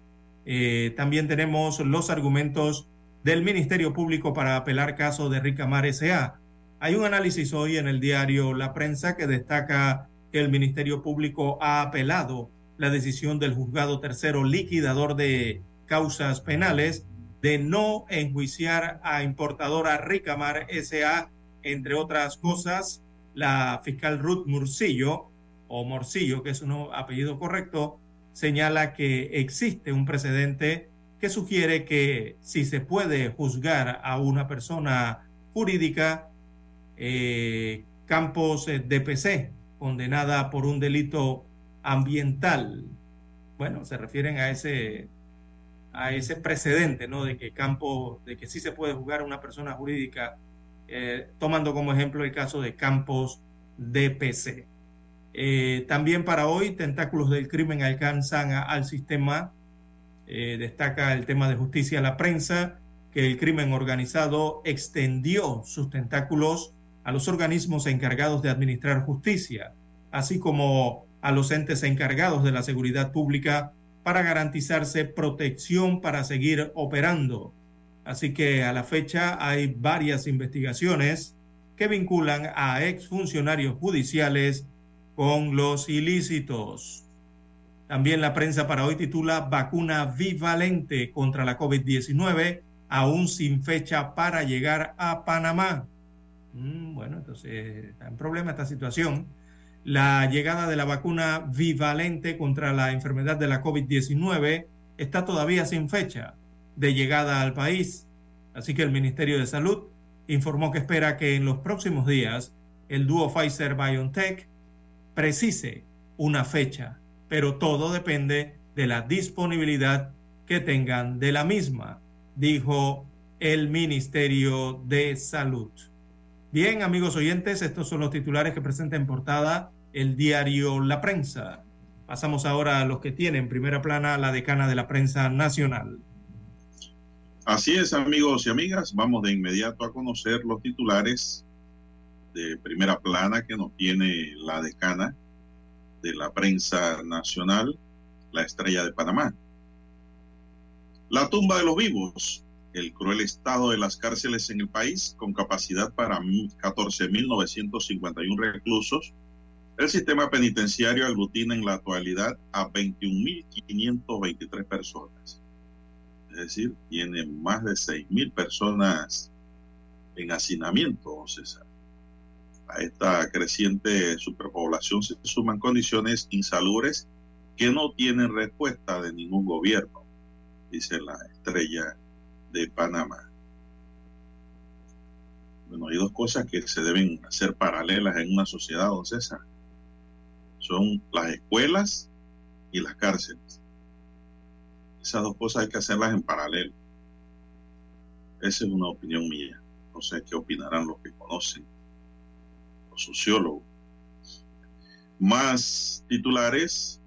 eh, también tenemos los argumentos del Ministerio Público para apelar caso de Ricamar S.A. Hay un análisis hoy en el diario La Prensa que destaca que el Ministerio Público ha apelado la decisión del juzgado tercero liquidador de causas penales de no enjuiciar a importadora Ricamar SA, entre otras cosas, la fiscal Ruth Murcillo, o Morcillo, que es un apellido correcto, señala que existe un precedente que sugiere que si se puede juzgar a una persona jurídica, eh, Campos eh, DPC, condenada por un delito ambiental, bueno, se refieren a ese a ese precedente, ¿no? De que campo, de que sí se puede juzgar a una persona jurídica, eh, tomando como ejemplo el caso de Campos DPC. Eh, también para hoy, tentáculos del crimen alcanzan al sistema. Eh, destaca el tema de justicia a la prensa, que el crimen organizado extendió sus tentáculos a los organismos encargados de administrar justicia, así como a los entes encargados de la seguridad pública para garantizarse protección para seguir operando. Así que a la fecha hay varias investigaciones que vinculan a exfuncionarios judiciales con los ilícitos. También la prensa para hoy titula Vacuna bivalente contra la COVID-19, aún sin fecha para llegar a Panamá. Mm, bueno, entonces está en problema esta situación la llegada de la vacuna bivalente contra la enfermedad de la COVID-19 está todavía sin fecha de llegada al país. Así que el Ministerio de Salud informó que espera que en los próximos días el dúo Pfizer-BioNTech precise una fecha, pero todo depende de la disponibilidad que tengan de la misma, dijo el Ministerio de Salud. Bien, amigos oyentes, estos son los titulares que presenta en portada el diario La Prensa. Pasamos ahora a los que tienen primera plana la decana de la prensa nacional. Así es, amigos y amigas, vamos de inmediato a conocer los titulares de primera plana que nos tiene la decana de la prensa nacional, la estrella de Panamá. La tumba de los vivos el cruel estado de las cárceles en el país, con capacidad para 14.951 reclusos. El sistema penitenciario aglutina en la actualidad a 21.523 personas. Es decir, tiene más de 6.000 personas en hacinamiento, César. A esta creciente superpoblación se suman condiciones insalubres que no tienen respuesta de ningún gobierno, dice la estrella de Panamá. Bueno, hay dos cosas que se deben hacer paralelas en una sociedad, don César. Son las escuelas y las cárceles. Esas dos cosas hay que hacerlas en paralelo. Esa es una opinión mía. No sé qué opinarán los que conocen, los sociólogos. Más titulares.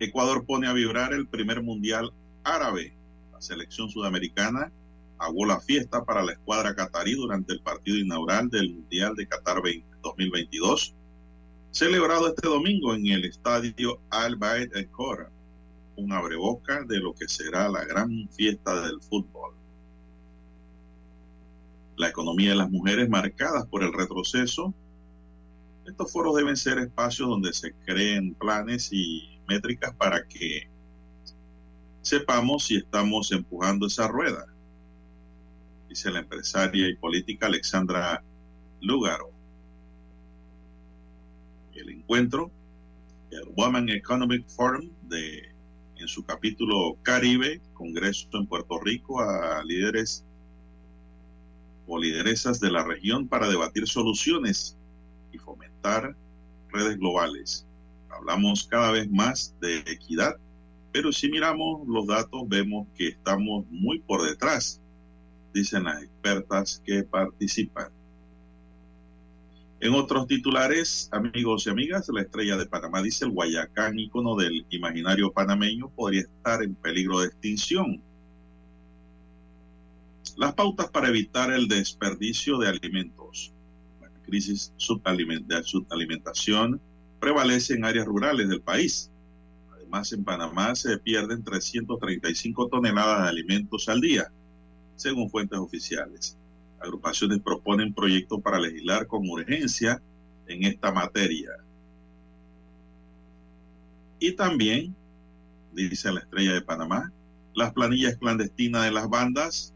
Ecuador pone a vibrar el primer mundial árabe. La selección sudamericana aguó la fiesta para la escuadra catarí durante el partido inaugural del Mundial de Qatar 2022, celebrado este domingo en el estadio Al Bayt El Khor. un abreboca de lo que será la gran fiesta del fútbol. La economía de las mujeres marcadas por el retroceso. Estos foros deben ser espacios donde se creen planes y métricas para que sepamos si estamos empujando esa rueda, dice la empresaria y política Alexandra Lugaro. El encuentro, el Women Economic Forum, de, en su capítulo Caribe, Congreso en Puerto Rico, a líderes o lideresas de la región para debatir soluciones y fomentar redes globales. Hablamos cada vez más de equidad, pero si miramos los datos vemos que estamos muy por detrás, dicen las expertas que participan. En otros titulares, amigos y amigas, la estrella de Panamá dice el Guayacán, ícono del imaginario panameño, podría estar en peligro de extinción. Las pautas para evitar el desperdicio de alimentos. Crisis subalimentación prevalece en áreas rurales del país. Además, en Panamá se pierden 335 toneladas de alimentos al día, según fuentes oficiales. Agrupaciones proponen proyectos para legislar con urgencia en esta materia. Y también, dice la estrella de Panamá, las planillas clandestinas de las bandas,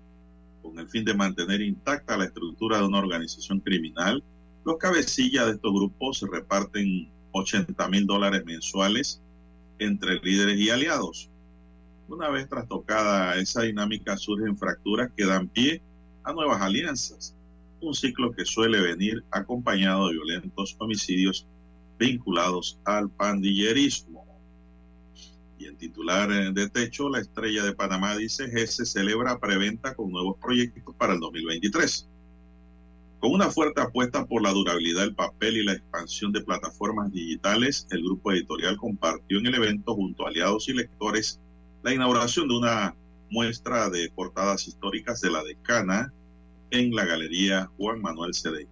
con el fin de mantener intacta la estructura de una organización criminal, los cabecillas de estos grupos se reparten 80 mil dólares mensuales entre líderes y aliados. Una vez trastocada esa dinámica surgen fracturas que dan pie a nuevas alianzas, un ciclo que suele venir acompañado de violentos homicidios vinculados al pandillerismo. Y en titular eh, de techo, la estrella de Panamá dice, GESE celebra preventa con nuevos proyectos para el 2023. Con una fuerte apuesta por la durabilidad del papel y la expansión de plataformas digitales, el grupo editorial compartió en el evento junto a aliados y lectores la inauguración de una muestra de portadas históricas de la decana en la Galería Juan Manuel Cedeño.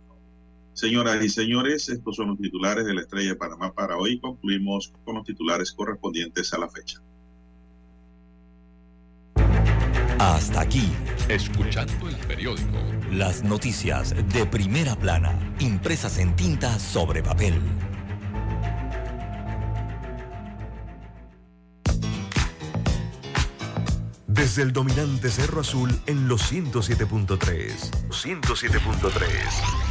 Señoras y señores, estos son los titulares de la Estrella de Panamá para hoy. Concluimos con los titulares correspondientes a la fecha. Hasta aquí, escuchando el periódico. Las noticias de primera plana, impresas en tinta sobre papel. Desde el dominante Cerro Azul en los 107.3. 107.3.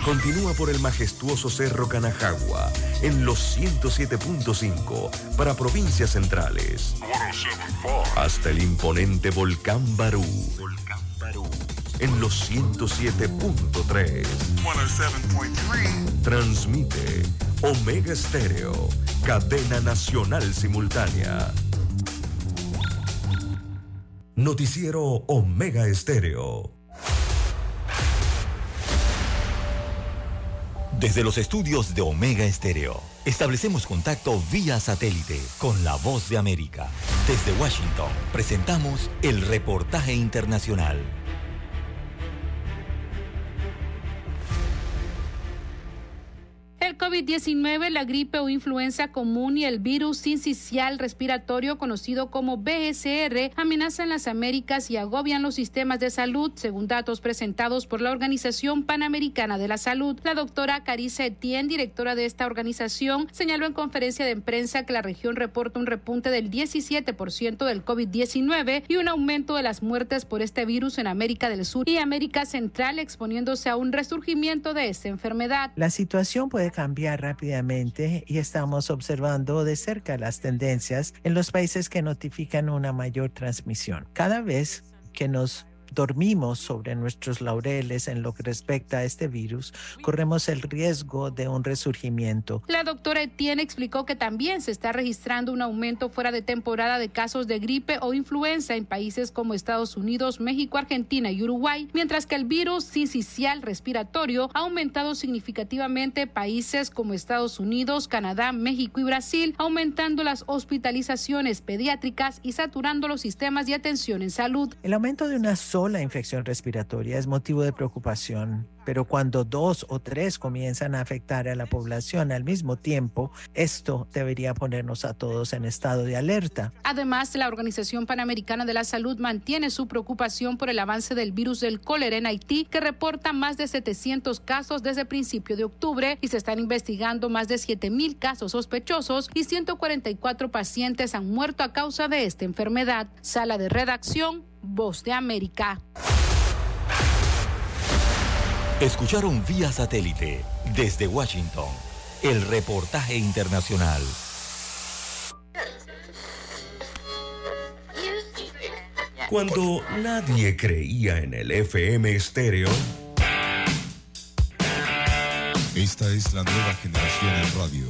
Continúa por el majestuoso Cerro Canajagua en los 107.5 para provincias centrales. Hasta el imponente Volcán Barú. Volcán Barú. En los 107.3. Transmite Omega Estéreo, cadena nacional simultánea. Noticiero Omega Estéreo. Desde los estudios de Omega Estéreo, establecemos contacto vía satélite con la voz de América. Desde Washington, presentamos el reportaje internacional. COVID-19, la gripe o influenza común y el virus sincicial respiratorio conocido como BSR amenazan las Américas y agobian los sistemas de salud, según datos presentados por la Organización Panamericana de la Salud. La doctora Carissa Etienne, directora de esta organización, señaló en conferencia de prensa que la región reporta un repunte del 17% del COVID-19 y un aumento de las muertes por este virus en América del Sur y América Central, exponiéndose a un resurgimiento de esta enfermedad. La situación puede cambiar rápidamente y estamos observando de cerca las tendencias en los países que notifican una mayor transmisión. Cada vez que nos dormimos sobre nuestros laureles en lo que respecta a este virus, corremos el riesgo de un resurgimiento. La doctora Etienne explicó que también se está registrando un aumento fuera de temporada de casos de gripe o influenza en países como Estados Unidos, México, Argentina y Uruguay, mientras que el virus sincicial respiratorio ha aumentado significativamente países como Estados Unidos, Canadá, México y Brasil, aumentando las hospitalizaciones pediátricas y saturando los sistemas de atención en salud. El aumento de una sola infección respiratoria es motivo de preocupación, pero cuando dos o tres comienzan a afectar a la población al mismo tiempo, esto debería ponernos a todos en estado de alerta. Además, la Organización Panamericana de la Salud mantiene su preocupación por el avance del virus del cólera en Haití, que reporta más de 700 casos desde principio de octubre y se están investigando más de 7.000 casos sospechosos y 144 pacientes han muerto a causa de esta enfermedad. Sala de redacción, Voz de América. Escucharon vía satélite desde Washington el reportaje internacional. Cuando nadie creía en el FM estéreo. Esta es la nueva generación en radio.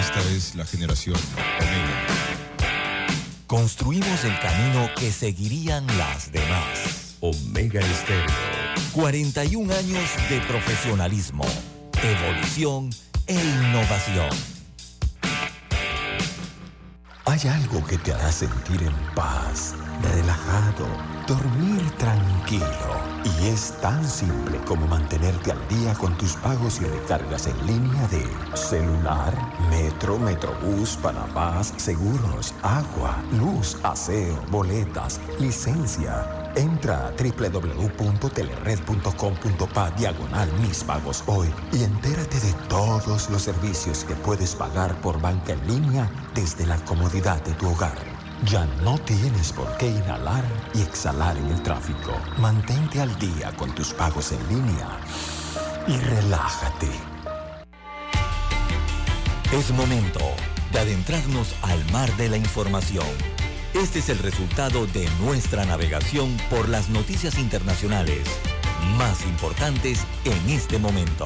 Esta es la generación Omega. Construimos el camino que seguirían las demás. Omega Estéreo. 41 años de profesionalismo, evolución e innovación. Hay algo que te hará sentir en paz, relajado, dormir tranquilo. Y es tan simple como mantenerte al día con tus pagos y recargas en línea de celular, metro, metrobús, Panamás, seguros, agua, luz, aseo, boletas, licencia Entra a www.telered.com.pa diagonal mis pagos hoy y entérate de todos los servicios que puedes pagar por banca en línea desde la comodidad de tu hogar. Ya no tienes por qué inhalar y exhalar en el tráfico. Mantente al día con tus pagos en línea y relájate. Es momento de adentrarnos al mar de la información este es el resultado de nuestra navegación por las noticias internacionales más importantes en este momento.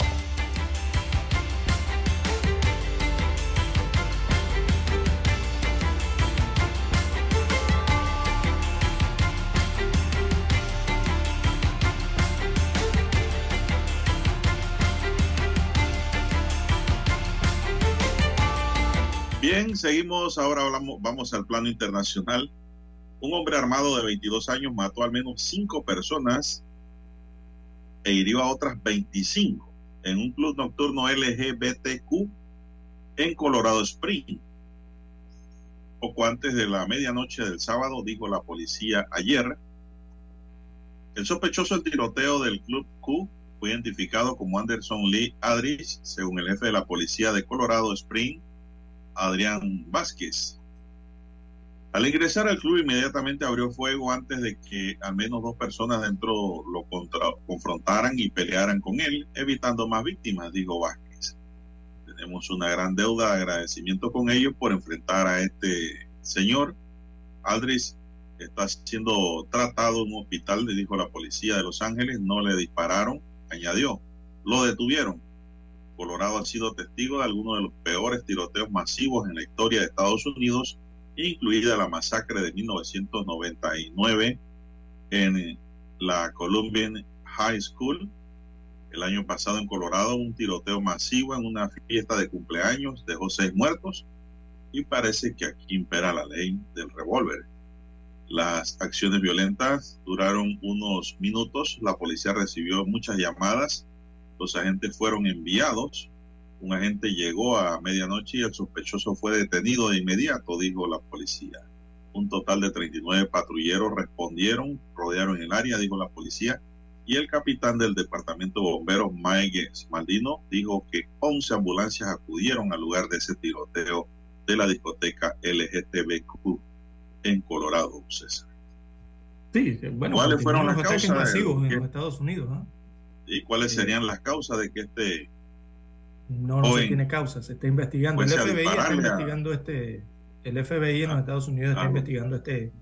Seguimos. Ahora hablamos, vamos al plano internacional. Un hombre armado de 22 años mató al menos cinco personas e hirió a otras 25 en un club nocturno LGBTQ en Colorado Springs. Poco antes de la medianoche del sábado, dijo la policía ayer. El sospechoso del tiroteo del Club Q fue identificado como Anderson Lee Adris, según el jefe de la policía de Colorado Springs, Adrián Vázquez. Al ingresar al club inmediatamente abrió fuego antes de que al menos dos personas dentro lo confrontaran y pelearan con él, evitando más víctimas, dijo Vázquez. Tenemos una gran deuda de agradecimiento con ellos por enfrentar a este señor. Aldris está siendo tratado en un hospital, le dijo la policía de Los Ángeles, no le dispararon, añadió, lo detuvieron Colorado ha sido testigo de algunos de los peores tiroteos masivos en la historia de Estados Unidos, incluida la masacre de 1999 en la Columbian High School. El año pasado en Colorado, un tiroteo masivo en una fiesta de cumpleaños dejó seis muertos y parece que aquí impera la ley del revólver. Las acciones violentas duraron unos minutos. La policía recibió muchas llamadas los agentes fueron enviados. Un agente llegó a medianoche y el sospechoso fue detenido de inmediato, dijo la policía. Un total de 39 patrulleros respondieron, rodearon el área, dijo la policía, y el capitán del departamento de bomberos, Mike Maldino, dijo que 11 ambulancias acudieron al lugar de ese tiroteo de la discoteca LGTBQ en Colorado, César. Sí, bueno, ¿cuáles fueron las causas masivos en los Estados Unidos? ¿no? ¿Y cuáles serían las causas de que este no, no se tiene causa, se está investigando. El FBI está investigando este, el FBI en los ah, Estados Unidos está investigando este,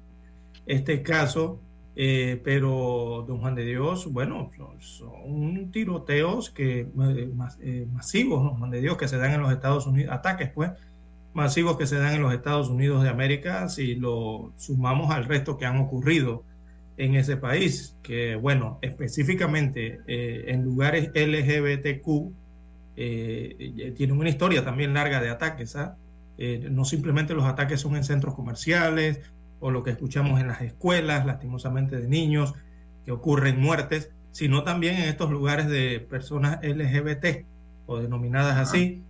este caso, eh, pero don Juan de Dios, bueno, son tiroteos que eh, eh, masivos, don Juan de Dios, que se dan en los Estados Unidos, ataques pues masivos que se dan en los Estados Unidos de América, si lo sumamos al resto que han ocurrido en ese país, que bueno, específicamente eh, en lugares LGBTQ, eh, tienen una historia también larga de ataques. ¿ah? Eh, no simplemente los ataques son en centros comerciales o lo que escuchamos en las escuelas, lastimosamente de niños, que ocurren muertes, sino también en estos lugares de personas LGBT o denominadas así,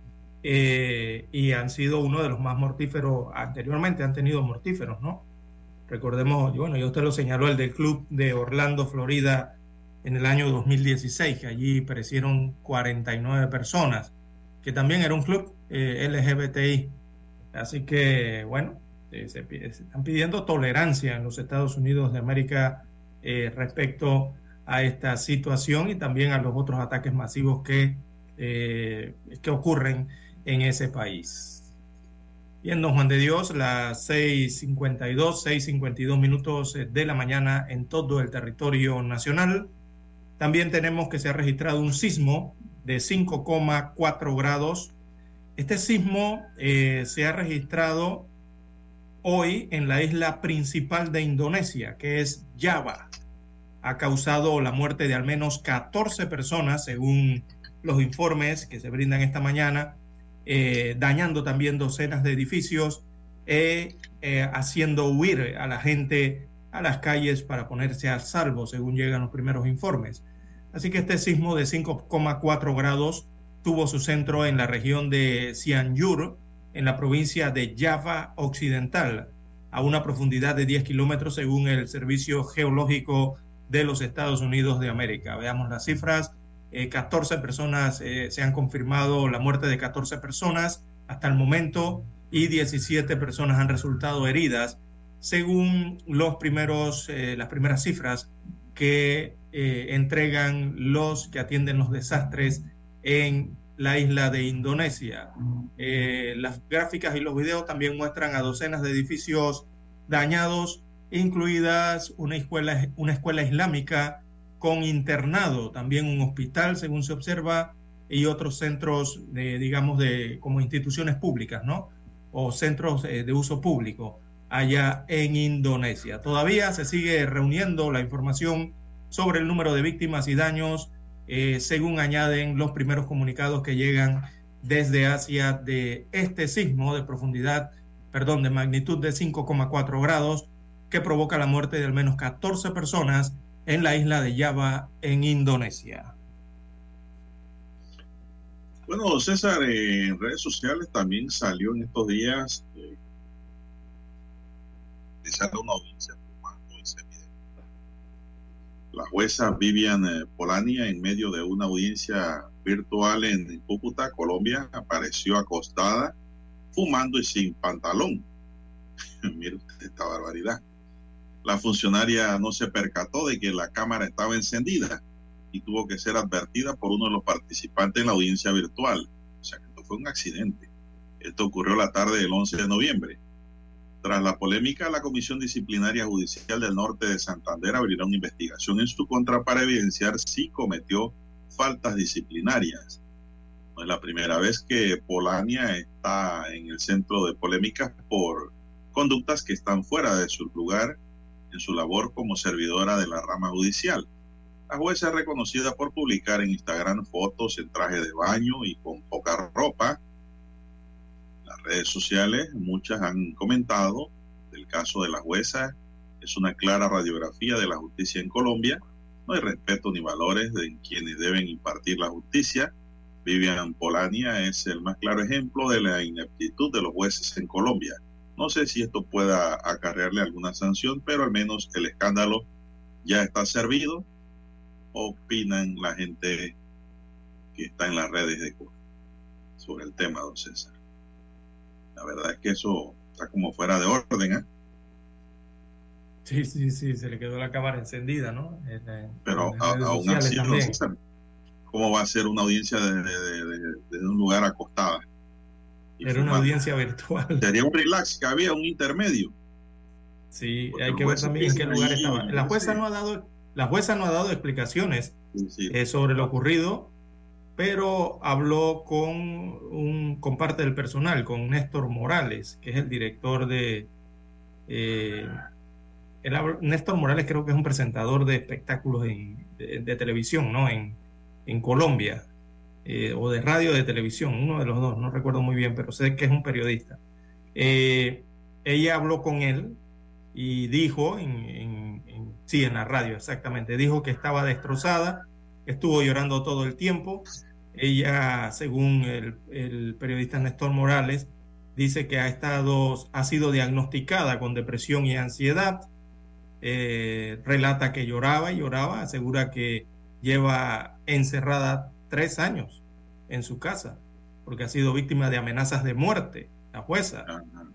eh, y han sido uno de los más mortíferos, anteriormente han tenido mortíferos, ¿no? Recordemos, bueno, ya usted lo señaló, el del club de Orlando, Florida, en el año 2016, que allí perecieron 49 personas, que también era un club eh, LGBTI. Así que, bueno, eh, se, están pidiendo tolerancia en los Estados Unidos de América eh, respecto a esta situación y también a los otros ataques masivos que, que ocurren en ese país. Bien, don Juan de Dios, las 6.52, 6.52 minutos de la mañana en todo el territorio nacional. También tenemos que se ha registrado un sismo de 5,4 grados. Este sismo eh, se ha registrado hoy en la isla principal de Indonesia, que es Java. Ha causado la muerte de al menos 14 personas, según los informes que se brindan esta mañana, eh, dañando también docenas de edificios, e haciendo huir a la gente a las calles para ponerse a salvo, según llegan los primeros informes. Así que este sismo de 5,4 grados tuvo su centro en la región de Cianjur, en la provincia de Java Occidental, a una profundidad de 10 kilómetros según el Servicio Geológico de los Estados Unidos de América. Veamos las cifras. 14 eh, personas, eh, se han confirmado la muerte de 14 personas hasta el momento y 17 personas han resultado heridas, según los primeros, eh, las primeras cifras que eh, entregan los que atienden los desastres en la isla de Indonesia. Las gráficas y los videos también muestran a docenas de edificios dañados, incluidas una escuela, una escuela islámica con internado, también un hospital, según se observa, y otros centros, digamos, de, como instituciones públicas, ¿no? O centros eh, de uso público allá en Indonesia. Todavía se sigue reuniendo la información sobre el número de víctimas y daños, eh, según añaden los primeros comunicados que llegan desde Asia de este sismo de profundidad, perdón, de magnitud de 5,4 grados, que provoca la muerte de al menos 14 personas en la isla de Java, en Indonesia. Bueno, César, en redes sociales también salió en estos días eh, la jueza Vivian eh, Polania, en medio de una audiencia virtual en Cúcuta, Colombia, apareció acostada, fumando y sin pantalón. <laughs> Mire esta barbaridad. La funcionaria no se percató de que la cámara estaba encendida y tuvo que ser advertida por uno de los participantes en la audiencia virtual. O sea que esto fue un accidente. Esto ocurrió la tarde del 11 de noviembre. Tras la polémica, la Comisión Disciplinaria Judicial del Norte de Santander abrirá una investigación en su contra para evidenciar si cometió faltas disciplinarias. No es la primera vez que Polania está en el centro de polémicas por conductas que están fuera de su lugar en su labor como servidora de la rama judicial. La jueza es reconocida por publicar en Instagram fotos en traje de baño y con poca ropa, redes sociales, muchas han comentado del caso de la jueza. Es una clara radiografía de la justicia en Colombia. No hay respeto ni valores de quienes deben impartir la justicia. Vivian Polania es el más claro ejemplo de la ineptitud de los jueces en Colombia. No sé si esto pueda acarrearle alguna sanción, pero al menos el escándalo ya está servido. Opinan la gente que está en las redes de sobre el tema, don César. La verdad es que eso está como fuera de orden, ¿eh? Sí, sí, sí, se le quedó la cámara encendida, ¿no? Pero aún así, ¿cómo va a ser una audiencia desde de, un lugar acostada? Era una audiencia virtual. Sería un relax, que había un intermedio. Sí, hay que ver también en qué lugar estaba. La jueza no ha dado, la jueza no ha dado explicaciones eh, sobre lo ocurrido pero habló con, un, con parte del personal, con Néstor Morales, que es el director de... Eh, Néstor Morales creo que es un presentador de espectáculos de, televisión, ¿no? En, en Colombia, eh, o de radio de televisión, uno de los dos, no recuerdo muy bien, pero sé que es un periodista. Eh, ella habló con él y dijo, en, sí, en la radio exactamente, dijo que estaba destrozada, estuvo llorando todo el tiempo. Ella, según el, periodista Néstor Morales, dice que ha, estado, ha sido diagnosticada con depresión y ansiedad. Eh, relata que lloraba y lloraba, asegura que lleva encerrada tres años en su casa porque ha sido víctima de amenazas de muerte. La jueza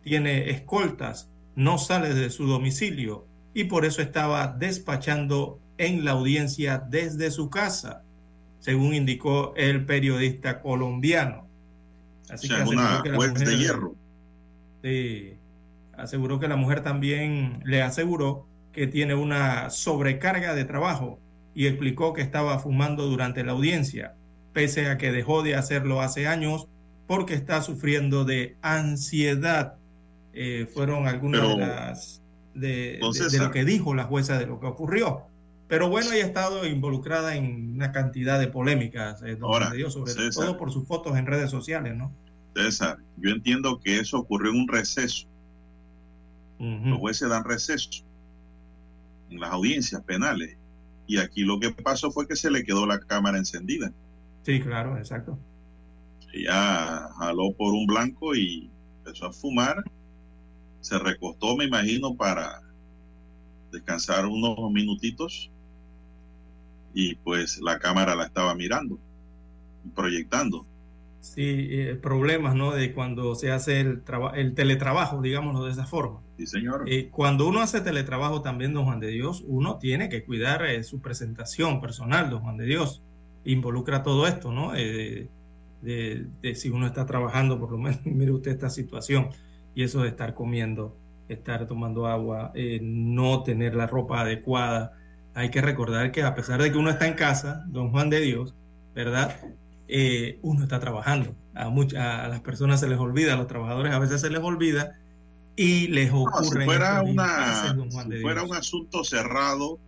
tiene escoltas, no sale de su domicilio y por eso estaba despachando en la audiencia desde su casa, según indicó el periodista colombiano. Así que una que la mujer, de hierro. Sí, aseguró que la mujer también le aseguró que tiene una sobrecarga de trabajo y explicó que estaba fumando durante la audiencia pese a que dejó de hacerlo hace años porque está sufriendo de ansiedad. Eh, fueron algunas de las de, lo que dijo la jueza de lo que ocurrió. Pero bueno, ella ha estado involucrada en una cantidad de polémicas, eh, sobre todo por sus fotos en redes sociales, ¿no? César, yo entiendo que eso ocurrió en un receso. Los jueces dan receso en las audiencias penales. Y aquí lo que pasó fue que se le quedó la cámara encendida. Sí, claro, exacto. Ella jaló por un blanco y empezó a fumar. Se recostó, me imagino, para descansar unos minutitos. Y pues la cámara la estaba mirando, proyectando. Sí, eh, problemas, ¿no? De cuando se hace el, el teletrabajo, digámoslo de esa forma. Sí, señor. Eh, cuando uno hace teletrabajo también, don Juan de Dios, uno tiene que cuidar eh, su presentación personal, don Juan de Dios involucra todo esto, ¿no? Eh, de, si uno está trabajando, por lo menos, <laughs> mire usted esta situación, y eso de estar comiendo, estar tomando agua, eh, no tener la ropa adecuada. Hay que recordar que a pesar de que uno está en casa, don Juan de Dios, ¿verdad? Eh, uno está trabajando. A, a las personas se les olvida, a los trabajadores a veces se les olvida y les ocurre. si fuera, una, si fuera un asunto cerrado,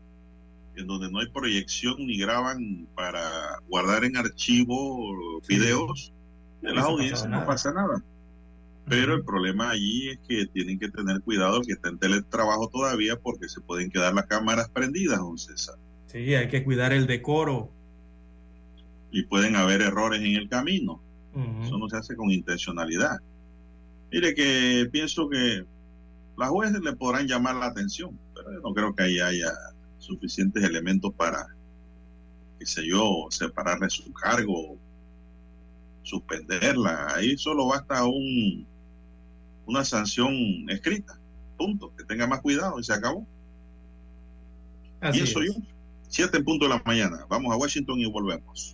en donde no hay proyección ni graban para guardar en archivo videos de las audiencias, no pasa nada. Pero el problema allí es que tienen que tener cuidado que está en teletrabajo todavía porque se pueden quedar las cámaras prendidas, don César. Sí, hay que cuidar el decoro. Y pueden haber errores en el camino. Eso no se hace con intencionalidad. Mire que pienso que las jueces le podrán llamar la atención, pero yo no creo que ahí haya suficientes elementos para, qué sé yo, separarle su cargo, suspenderla. Ahí solo basta un, una sanción escrita. Punto. Que tenga más cuidado y se acabó. Así yo. En punto de la mañana. Vamos a Washington y volvemos.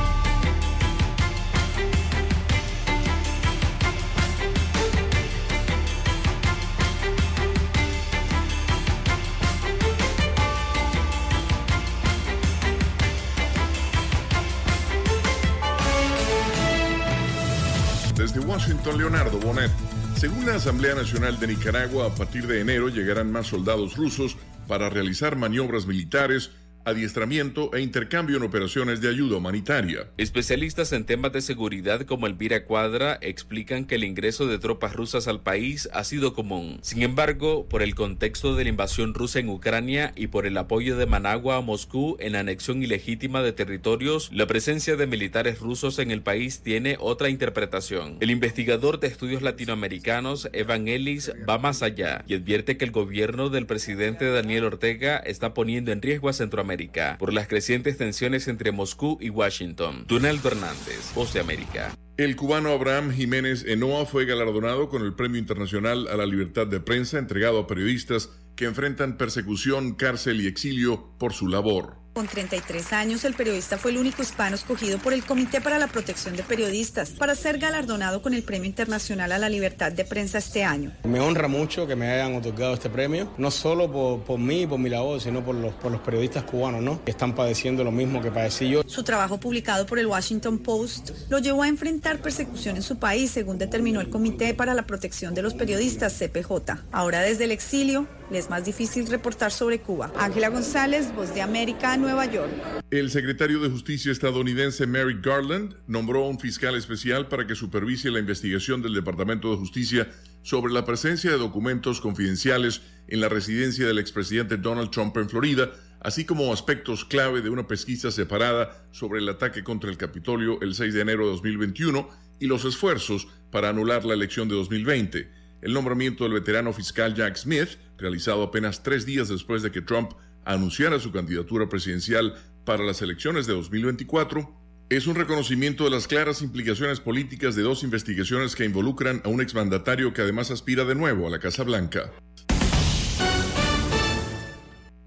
Desde Washington, Leonardo Bonet. Según la Asamblea Nacional de Nicaragua, a partir de enero llegarán más soldados rusos para realizar maniobras militares adiestramiento e intercambio en operaciones de ayuda humanitaria. Especialistas en temas de seguridad como Elvira Cuadra explican que el ingreso de tropas rusas al país ha sido común. Sin embargo, por el contexto de la invasión rusa en Ucrania y por el apoyo de Managua a Moscú en la anexión ilegítima de territorios, la presencia de militares rusos en el país tiene otra interpretación. El investigador de estudios latinoamericanos Evan Ellis va más allá y advierte que el gobierno del presidente Daniel Ortega está poniendo en riesgo a Centroamérica por las crecientes tensiones entre Moscú y Washington. Donaldo Hernández, Voz de América. El cubano Abraham Jiménez Enoa fue galardonado con el Premio Internacional a la Libertad de Prensa entregado a periodistas que enfrentan persecución, cárcel y exilio por su labor. Con 33 años, el periodista fue el único hispano escogido por el Comité para la Protección de Periodistas para ser galardonado con el Premio Internacional a la Libertad de Prensa este año. Me honra mucho que me hayan otorgado este premio, no solo por, por mí y por mi labor, sino por los, por los periodistas cubanos, ¿no? Que están padeciendo lo mismo que padecí yo. Su trabajo publicado por el Washington Post lo llevó a enfrentar persecución en su país, según determinó el Comité para la Protección de los Periodistas, CPJ. Ahora desde el exilio, es más difícil reportar sobre Cuba. Ángela González, Voz de América, Nueva York. El secretario de Justicia estadounidense Merrick Garland nombró a un fiscal especial para que supervise la investigación del Departamento de Justicia sobre la presencia de documentos confidenciales en la residencia del expresidente Donald Trump en Florida, así como aspectos clave de una pesquisa separada sobre el ataque contra el Capitolio el 6 de enero de 2021 y los esfuerzos para anular la elección de 2020. El nombramiento del veterano fiscal Jack Smith, realizado apenas tres días después de que Trump anunciara su candidatura presidencial para las elecciones de 2024, es un reconocimiento de las claras implicaciones políticas de dos investigaciones que involucran a un exmandatario que además aspira de nuevo a la Casa Blanca.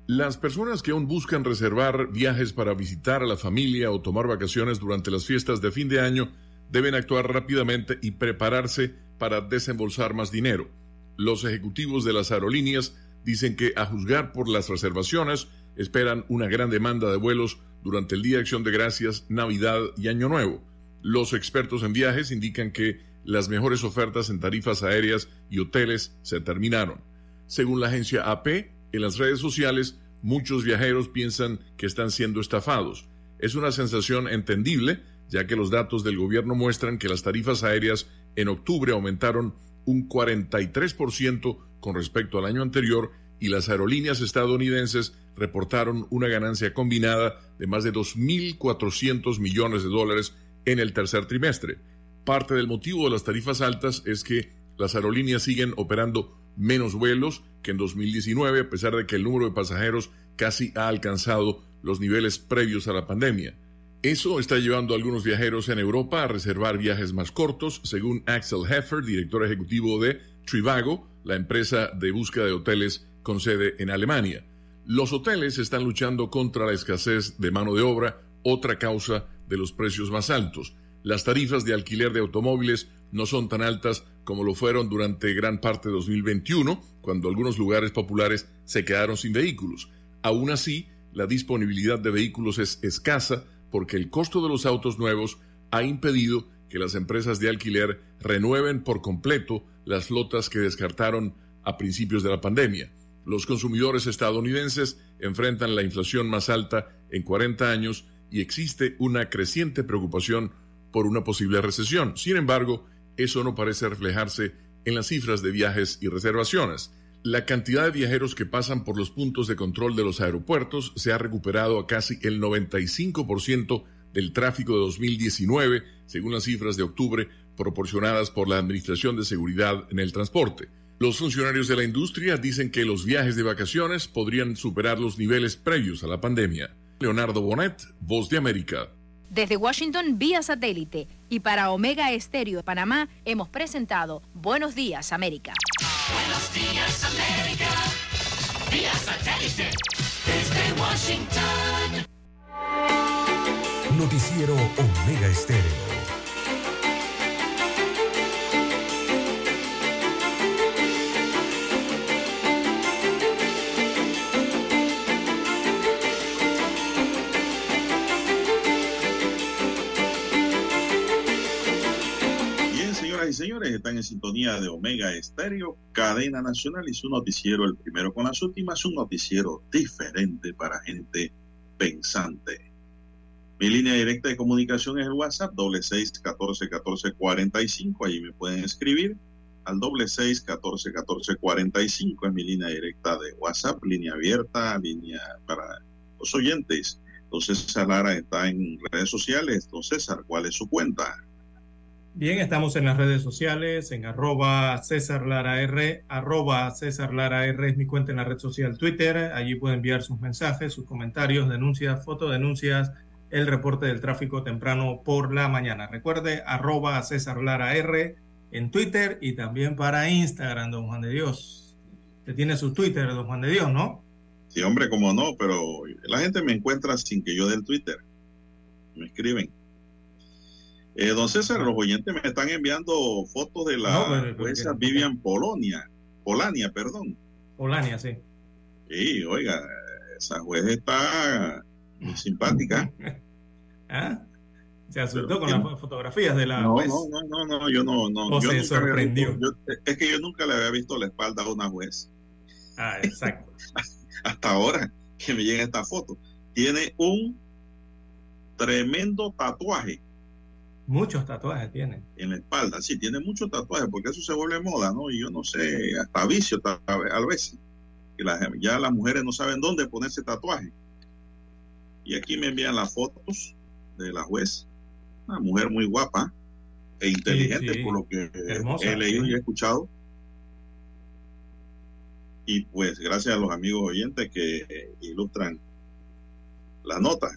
Las personas que aún buscan reservar viajes para visitar a la familia o tomar vacaciones durante las fiestas de fin de año deben actuar rápidamente y prepararse para desembolsar más dinero. Los ejecutivos de las aerolíneas dicen que, a juzgar por las reservaciones, esperan una gran demanda de vuelos durante el Día de Acción de Gracias, Navidad y Año Nuevo. Los expertos en viajes indican que las mejores ofertas en tarifas aéreas y hoteles se terminaron. Según la agencia AP, en las redes sociales muchos viajeros piensan que están siendo estafados. Es una sensación entendible, ya que los datos del gobierno muestran que las tarifas aéreas en octubre aumentaron un 43% con respecto al año anterior y las aerolíneas estadounidenses reportaron una ganancia combinada de más de 2.400 millones de dólares en el tercer trimestre. Parte del motivo de las tarifas altas es que las aerolíneas siguen operando menos vuelos que en 2019, a pesar de que el número de pasajeros casi ha alcanzado los niveles previos a la pandemia. Eso está llevando a algunos viajeros en Europa a reservar viajes más cortos, según Axel Heffer, director ejecutivo de Trivago, la empresa de búsqueda de hoteles con sede en Alemania. Los hoteles están luchando contra la escasez de mano de obra, otra causa de los precios más altos. Las tarifas de alquiler de automóviles no son tan altas como lo fueron durante gran parte de 2021, cuando algunos lugares populares se quedaron sin vehículos. Aún así, la disponibilidad de vehículos es escasa porque el costo de los autos nuevos ha impedido que las empresas de alquiler renueven por completo las flotas que descartaron a principios de la pandemia. Los consumidores estadounidenses enfrentan la inflación más alta en 40 años y existe una creciente preocupación por una posible recesión. Sin embargo, eso no parece reflejarse en las cifras de viajes y reservaciones. La cantidad de viajeros que pasan por los puntos de control de los aeropuertos se ha recuperado a casi el 95% del tráfico de 2019, según las cifras de octubre proporcionadas por la Administración de Seguridad en el Transporte. Los funcionarios de la industria dicen que los viajes de vacaciones podrían superar los niveles previos a la pandemia. Leonardo Bonet, Voz de América. Desde Washington vía satélite y para Omega Estéreo de Panamá hemos presentado Buenos Días América. Buenos Días América, vía satélite desde Washington. Noticiero Omega Estéreo. Sintonía de Omega Estéreo, cadena nacional y su noticiero, el primero con las últimas, un noticiero diferente para gente pensante. Mi línea directa de comunicación es el WhatsApp, doble seis catorce catorce cuarenta y cinco. Allí me pueden escribir al doble seis catorce catorce cuarenta y cinco. Es mi línea directa de WhatsApp, línea abierta, línea para los oyentes. Entonces, César Lara está en redes sociales. Don César, ¿cuál es su cuenta? Bien, estamos en las redes sociales, en arroba César Lara R, arroba César Lara R es mi cuenta en la red social Twitter. Allí puede enviar sus mensajes, sus comentarios, denuncias, fotodenuncias, el reporte del tráfico temprano por la mañana. Recuerde, arroba César Lara R en Twitter y también para Instagram, don Juan de Dios. Usted tiene su Twitter, don Juan de Dios, ¿no? Sí, hombre, como no, pero la gente me encuentra sin que yo dé el Twitter. Me escriben. Eh, don César, los oyentes me están enviando fotos de la No, pero- jueza porque- Vivian Polonia. Polania, perdón. Polania, sí. Sí, oiga, esa juez está muy simpática. <laughs> ¿Ah? Se asustó con las fotografías de la no, juez. no, no, no, no, yo no, no. O yo se había sorprendió. visto- yo- es que yo nunca le había visto la espalda a una juez. Ah, exacto. <laughs> Hasta ahora que me llega esta foto. Tiene un tremendo tatuaje Muchos tatuajes tiene. en la espalda. Sí, tiene muchos tatuajes porque eso se vuelve moda, ¿no? Y yo no sé, hasta vicio a veces. Que las- ya las mujeres no saben dónde ponerse tatuaje. Y aquí me envían las fotos de la juez. Una mujer muy guapa e inteligente, sí. por lo que Hermosa, he leído sí. y he escuchado. Y pues gracias a los amigos oyentes que ilustran la nota.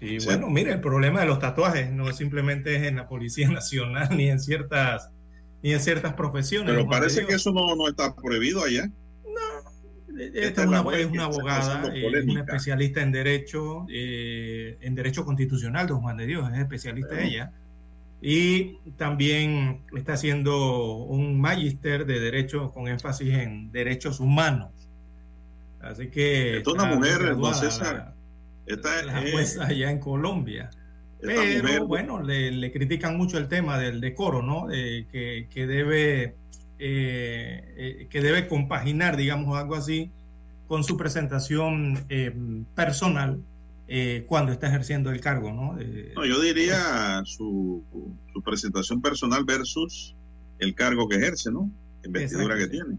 Sí, bueno, mire, el problema de los tatuajes no simplemente es en la Policía <laughs> Nacional ni en ciertas ni en ciertas profesiones. Pero parece que eso no, no está prohibido allá. Esta Esta es una, es abogada, eh, es una especialista en derecho, eh, en derecho constitucional, don Juan de Dios, es especialista Bueno. ella. Y también está haciendo un magíster de derecho con énfasis en derechos humanos. Así que es una mujer, don César. Esta la, la es- jueza allá en Colombia. Pero mujer- bueno, le, le critican mucho el tema del decoro, ¿no? Que, que debe eh, eh, que debe compaginar, digamos, algo así, con su presentación eh, personal cuando está ejerciendo el cargo, ¿no? No, yo diría su, su presentación personal versus el cargo que ejerce, ¿no? La investidura que tiene.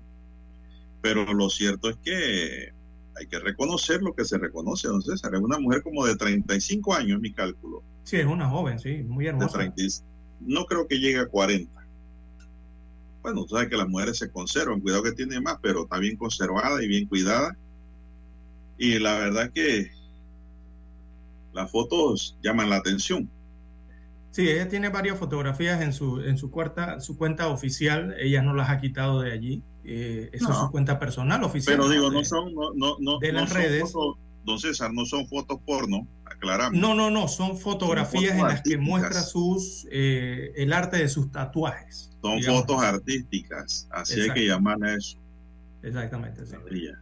Pero lo cierto es que hay que reconocer lo que se reconoce, don César. Es una mujer como de 35 años, mi cálculo. sí, es una joven, sí, muy De hermosa. 30 y- no creo que llegue a 40. Bueno, tú sabes que las mujeres se conservan, cuidado que tiene más, pero está bien conservada y bien cuidada. Y la verdad que las fotos llaman la atención. Sí, ella tiene varias fotografías en su, en su, cuarta, su cuenta oficial, ella no las ha quitado de allí. Eh, eso No. es su cuenta personal oficial. Pero digo, De- no son, no, no, no, de no las son redes. fotos, don César, no son fotos porno, aclaramos. No, no, no, son fotografías en las que muestra sus, eh, el arte de sus tatuajes. son digamos. fotos artísticas, así hay que llamarle a eso. Exactamente. Ella.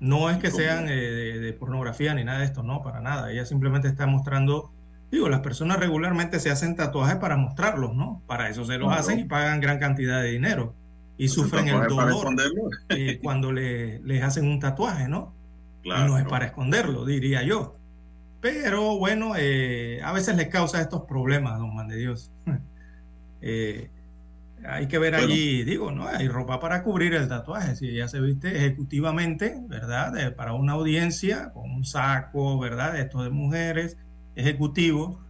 No es que sean eh, de, de pornografía ni nada de esto, no, para nada. Ella simplemente está mostrando, digo, las personas regularmente se hacen tatuajes para mostrarlos, ¿no? Para eso se los Claro. hacen y pagan gran cantidad de dinero. Y sufren el dolor eh, <laughs> cuando le- les hacen un tatuaje, ¿no? Claro. no es para esconderlo, diría yo. Pero bueno, eh, a veces les causa estos problemas, don Juan de Dios. <laughs> Eh, hay que ver Bueno. allí, digo, ¿no? Hay ropa para cubrir el tatuaje. Si ella se viste ejecutivamente, ¿verdad? Para una audiencia, con un saco, ¿verdad? Esto de mujeres, ejecutivo,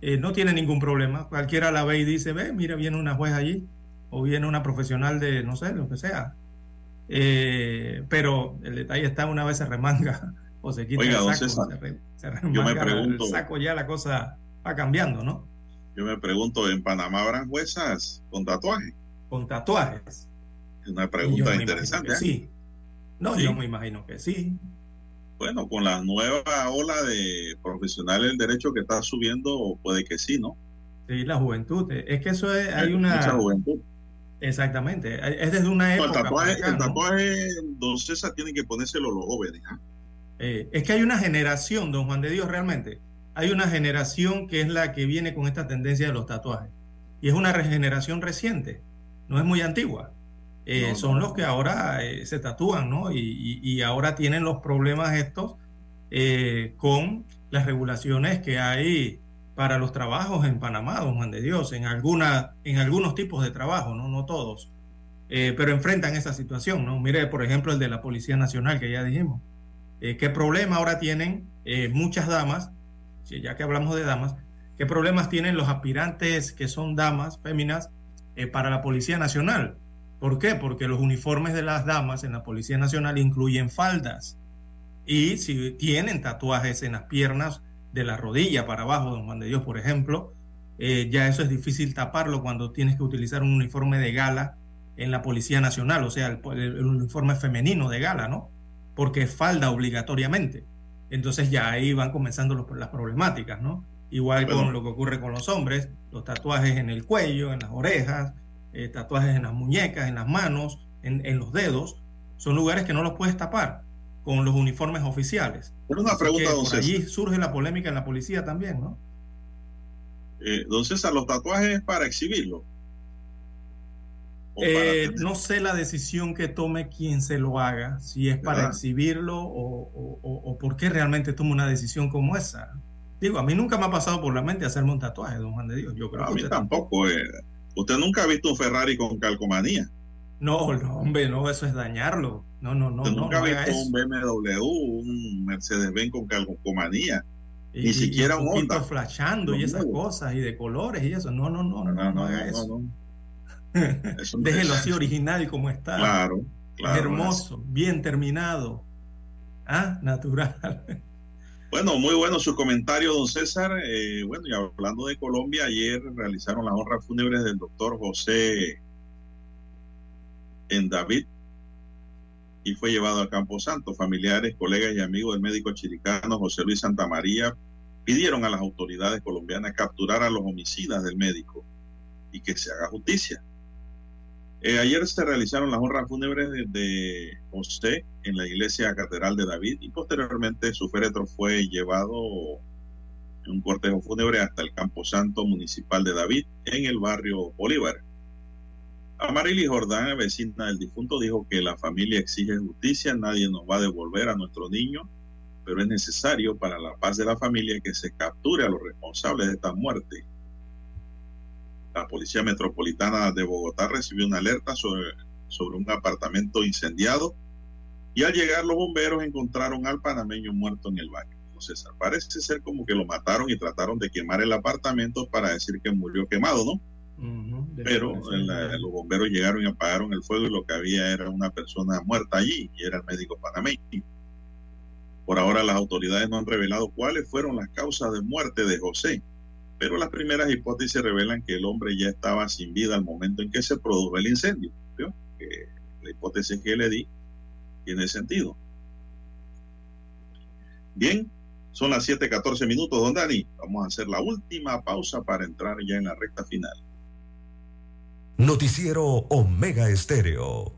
eh, no tiene ningún problema. Cualquiera la ve y dice, ve, mira, viene una juez allí, o viene una profesional de, no sé, lo que sea. Eh, pero el detalle está una vez se remanga <laughs> o se quita Oiga, el saco, César, se, re- se yo me remanga pregunto- el saco, ya la cosa va cambiando, ¿no? Yo me pregunto, ¿en Panamá habrán juezas con tatuaje? Con tatuajes. Es una pregunta interesante. ¿eh? Sí. No, Sí. yo me imagino que sí. Bueno, con la nueva ola de profesionales del derecho que está subiendo, puede que sí, ¿no? Sí, la juventud. Es que eso es, hay una... mucha juventud. Exactamente. Es desde una No, el época. tatuaje, acá, el ¿no? tatuaje, don César, tiene que ponérselo los jóvenes. ¿ah? Eh, es que hay una generación, don Juan de Dios, realmente. Hay una generación que es la que viene con esta tendencia de los tatuajes. Y es una regeneración reciente, no es muy antigua. Eh, No, son los que ahora eh, se tatúan, ¿no? Y, y- y ahora tienen los problemas estos eh, con las regulaciones que hay para los trabajos en Panamá, don Juan de Dios, en, alguna, en algunos tipos de trabajo, ¿no? No todos. Eh, pero enfrentan esa situación, ¿no? Mire, por ejemplo, el de la Policía Nacional, que ya dijimos. Eh, ¿Qué problema ahora tienen eh, muchas damas, ya que hablamos de damas, qué problemas tienen los aspirantes que son damas, féminas, para la Policía Nacional? ¿Por qué? Porque los uniformes de las damas en la Policía Nacional incluyen faldas. Y si tienen tatuajes en las piernas, de la rodilla para abajo, don Juan de Dios, por ejemplo, eh, ya eso es difícil taparlo cuando tienes que utilizar un uniforme de gala en la Policía Nacional, o sea, el, el uniforme femenino de gala, ¿no? porque es falda obligatoriamente. Entonces ya ahí van comenzando los, las problemáticas, ¿no? Igual con lo que ocurre con los hombres, los tatuajes en el cuello, en las orejas, eh, tatuajes en las muñecas, en las manos, en, en, los dedos, son lugares que no los puedes tapar con los uniformes oficiales. Pero una pregunta, don César. allí surge la polémica en la policía también, ¿no? Eh, don César, ¿los tatuajes es para exhibirlo? Eh, no sé la decisión que tome quien se lo haga, si es para exhibirlo o, o, o, por qué realmente toma una decisión como esa. Digo, a mí nunca me ha pasado por la mente hacerme un tatuaje, don Juan de Dios. Yo creo a mí tampoco. Eh. Usted nunca ha visto un Ferrari con calcomanía. No, no, hombre, no, eso es dañarlo. No, no, no. Usted nunca no, ha visto un BMW, un Mercedes-Benz con calcomanía. Y, Ni siquiera y un Honda. flashando y esas cosas, y de colores y eso. No, no, no, no, no, no haga eso. <laughs> eso Déjelo así original como está. Claro, claro. Hermoso, bien terminado. Ah, natural. <laughs> Bueno, muy bueno su comentario, don César. Eh, bueno, y hablando de Colombia, ayer realizaron las honras fúnebres del doctor José en David y fue llevado al Campo Santo. Familiares, colegas y amigos del médico chiricano José Luis Santamaría pidieron a las autoridades colombianas capturar a los homicidas del médico y que se haga justicia. Eh, ayer se realizaron las honras fúnebres de, José en la iglesia catedral de David y posteriormente su féretro fue llevado en un cortejo fúnebre hasta el Camposanto Municipal de David en el barrio Bolívar. Amarili Jordán, vecina del difunto, dijo que la familia exige justicia, nadie nos va a devolver a nuestro niño, pero es necesario para la paz de la familia que se capture a los responsables de esta muerte la Policía Metropolitana de Bogotá recibió una alerta sobre, sobre un apartamento incendiado y al llegar los bomberos encontraron al panameño muerto en el baño. Entonces, parece ser como que lo mataron y trataron de quemar el apartamento para decir que murió quemado, ¿no? Uh -huh, Pero la, los bomberos llegaron y apagaron el fuego y lo que había era una persona muerta allí y era el médico panameño. Por ahora las autoridades no han revelado cuáles fueron las causas de muerte de José pero las primeras hipótesis revelan que el hombre ya estaba sin vida al momento en que se produjo el incendio. la hipótesis que le di tiene sentido. Bien, son las 7:14 minutos, don Dani. Vamos a hacer la última pausa para entrar ya en la recta final. Noticiero Omega Estéreo.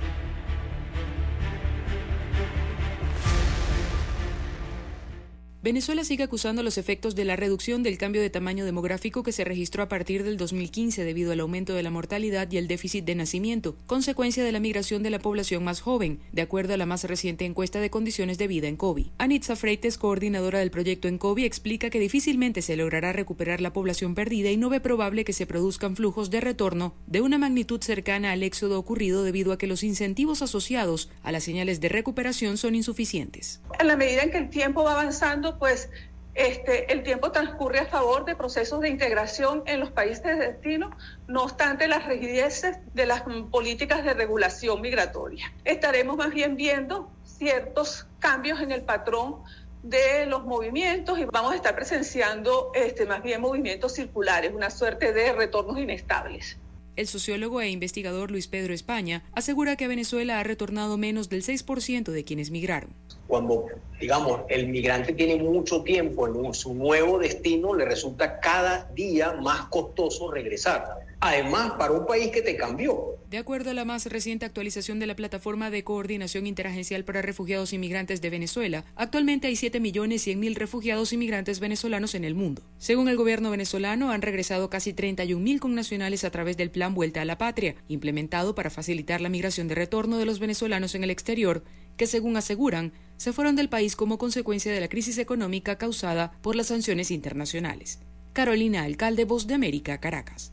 Venezuela sigue acusando los efectos de la reducción del cambio de tamaño demográfico que se registró a partir del 2015 debido al aumento de la mortalidad y el déficit de nacimiento, consecuencia de la migración de la población más joven, de acuerdo a la más reciente encuesta de condiciones de vida en COBI. Anitza Freites, coordinadora del proyecto en COBI, explica que difícilmente se logrará recuperar la población perdida y no ve probable que se produzcan flujos de retorno de una magnitud cercana al éxodo ocurrido debido a que los incentivos asociados a las señales de recuperación son insuficientes. En la medida en que el tiempo va avanzando, pues este, el tiempo transcurre a favor de procesos de integración en los países de destino, no obstante las rigideces de las políticas de regulación migratoria. Estaremos más bien viendo ciertos cambios en el patrón de los movimientos y vamos a estar presenciando este, más bien movimientos circulares, una suerte de retornos inestables. El sociólogo e investigador Luis Pedro España asegura que Venezuela ha retornado menos del 6% de quienes migraron. Cuando, digamos, el migrante tiene mucho tiempo en su nuevo destino, le resulta cada día más costoso regresar. Además, para un país que te cambió. De acuerdo a la más reciente actualización de la Plataforma de Coordinación Interagencial para Refugiados Inmigrantes de Venezuela, actualmente hay 7.100.000 refugiados inmigrantes venezolanos en el mundo. Según el gobierno venezolano, han regresado casi 31.000 connacionales a través del Plan Vuelta a la Patria, implementado para facilitar la migración de retorno de los venezolanos en el exterior, que según aseguran, se fueron del país como consecuencia de la crisis económica causada por las sanciones internacionales. Carolina Alcalde, Voz de América, Caracas.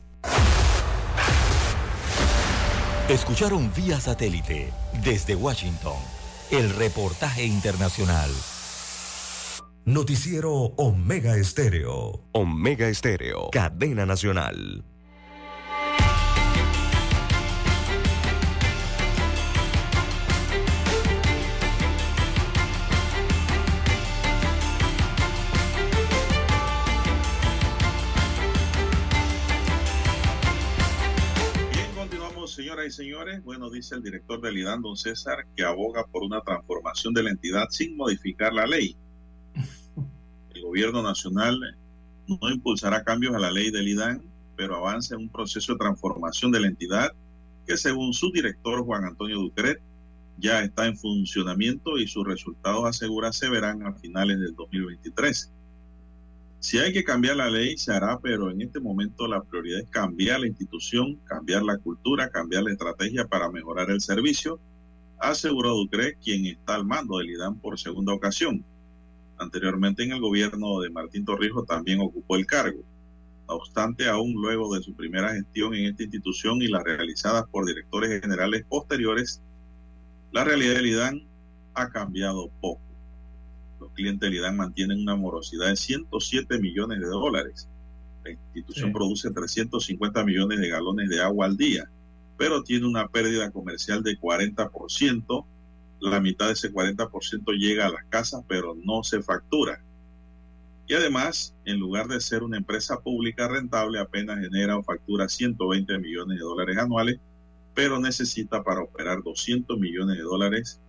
Escucharon vía satélite desde Washington el reportaje internacional. Noticiero Omega Estéreo. Omega Estéreo. Cadena Nacional. Señores, bueno, dice el director del IDAN, don César, que aboga por una transformación de la entidad sin modificar la ley. <laughs> El gobierno nacional no impulsará cambios a la ley del IDAN, pero avanza en un proceso de transformación de la entidad que según su director Juan Antonio Ducret ya está en funcionamiento y sus resultados asegura se verán a finales del 2023. Si hay que cambiar la ley, se hará, pero en este momento la prioridad es cambiar la institución, cambiar la cultura, cambiar la estrategia para mejorar el servicio, aseguró Ducre, quien está al mando del IDAN por segunda ocasión. Anteriormente en el gobierno de Martín Torrijos también ocupó el cargo. No obstante, aún luego de su primera gestión en esta institución y las realizadas por directores generales posteriores, la realidad del IDAN ha cambiado poco. Los clientes del IDAN mantienen una morosidad de 107 millones de dólares. La institución produce 350 millones de galones de agua al día, pero tiene una pérdida comercial de 40%. La mitad de ese 40% llega a las casas, pero no se factura. Y además, en lugar de ser una empresa pública rentable, apenas genera o factura 120 millones de dólares anuales pero necesita para operar 200 millones de dólares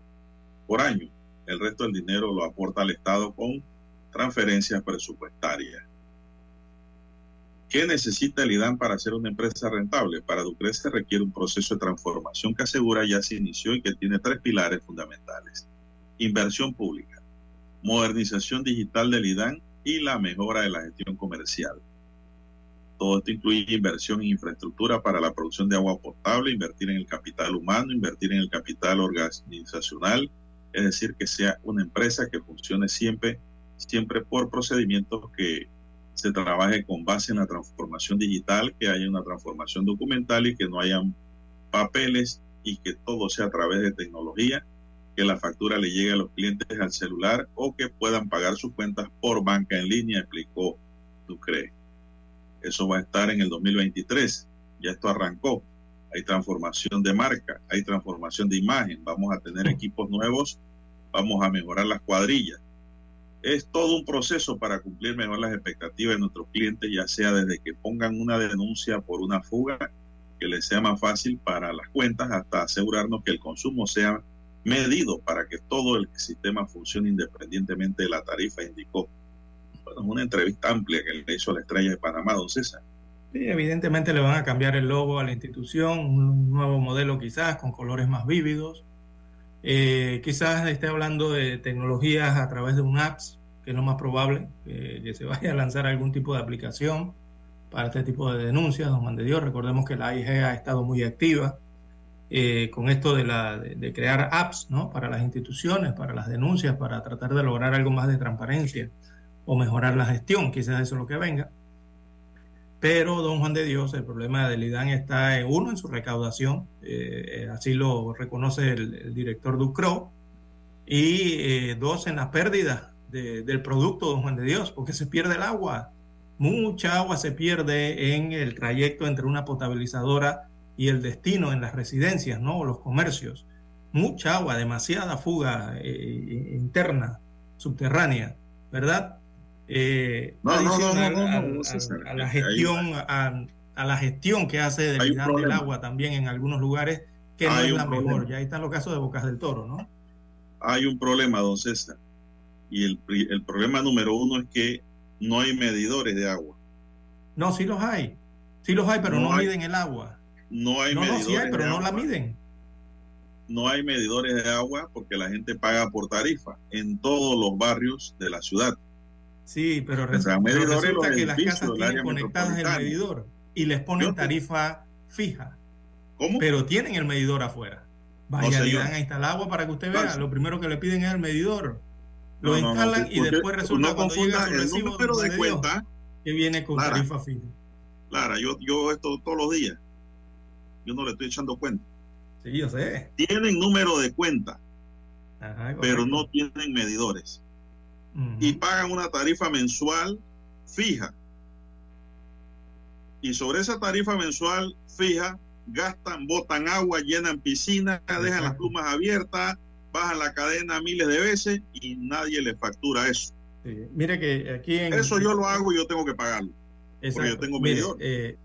por año. El resto del dinero lo aporta al Estado con transferencias presupuestarias. ¿Qué necesita el IDAN para ser una empresa rentable? Para Ducre se requiere un proceso de transformación que asegura ya se inició y que tiene tres pilares fundamentales. Inversión pública, modernización digital del IDAN y la mejora de la gestión comercial. Todo esto incluye inversión en infraestructura para la producción de agua potable, invertir en el capital humano, invertir en el capital organizacional, es decir, que sea una empresa que funcione siempre, siempre por procedimientos que se trabaje con base en la transformación digital, que haya una transformación documental y que no hayan papeles y que todo sea a través de tecnología, que la factura le llegue a los clientes al celular o que puedan pagar sus cuentas por banca en línea, explicó Ducre. Eso va a estar en el 2023. Ya esto arrancó. Hay transformación de marca, hay transformación de imagen. Vamos a tener equipos nuevos, vamos a mejorar las cuadrillas. Es todo un proceso para cumplir mejor las expectativas de nuestros clientes, ya sea desde que pongan una denuncia por una fuga, que les sea más fácil para las cuentas, hasta asegurarnos que el consumo sea medido para que todo el sistema funcione independientemente de la tarifa, indicó una entrevista amplia que le hizo a la estrella de Panamá, don César. Sí, evidentemente le van a cambiar el logo a la institución, un nuevo modelo quizás con colores más vívidos. Eh, quizás esté hablando de tecnologías a través de un apps, que es lo más probable, que se vaya a lanzar algún tipo de aplicación para este tipo de denuncias, don Juan de Dios. Recordemos que la AIG ha estado muy activa eh, con esto de, la, de, crear apps ¿no? para las instituciones, para las denuncias, para tratar de lograr algo más de transparencia o mejorar la gestión, quizás eso es lo que venga. Pero, don Juan de Dios, el problema del IDAN está, en, uno, en su recaudación, eh, así lo reconoce el, director Ducro, y eh, dos, en la pérdida del producto, don Juan de Dios, porque se pierde el agua. Mucha agua se pierde en el trayecto entre una potabilizadora y el destino en las residencias, ¿no? O los comercios. Mucha agua, demasiada fuga eh, interna, subterránea, ¿verdad? Eh, a, la gestión a, la gestión que hace del, del agua también en algunos lugares que no es la mejor. Ya ahí están los casos de Bocas del Toro, ¿no? Hay un problema, don César. Y el, el problema número uno es que no hay medidores de agua. No, sí los hay. Sí los hay, pero no, miden el agua. No hay medidores. No, sí hay, pero no la miden. No hay medidores de agua porque la gente paga por tarifa en todos los barrios de la ciudad. Sí, pero, resulta que las casas tienen conectadas el medidor y les ponen tarifa fija. ¿Cómo? Pero tienen el medidor afuera. Vaya, le dan a instalar agua para que usted vea. Lo primero que le piden es el medidor. Lo instalan y después resulta cuando llega su recibo de, cuenta que viene con tarifa fija. Clara, yo, yo esto todos los días. Yo no le estoy echando cuenta. Sí, yo sé. Tienen número de cuenta, pero no tienen medidores y pagan una tarifa mensual fija. Y sobre esa tarifa mensual fija, gastan, botan agua, llenan piscinas, dejan las plumas abiertas, bajan la cadena miles de veces y nadie les factura eso. Mire que aquí en... Eso yo lo hago y yo tengo que pagarlo. Porque yo tengo medidor. Eh,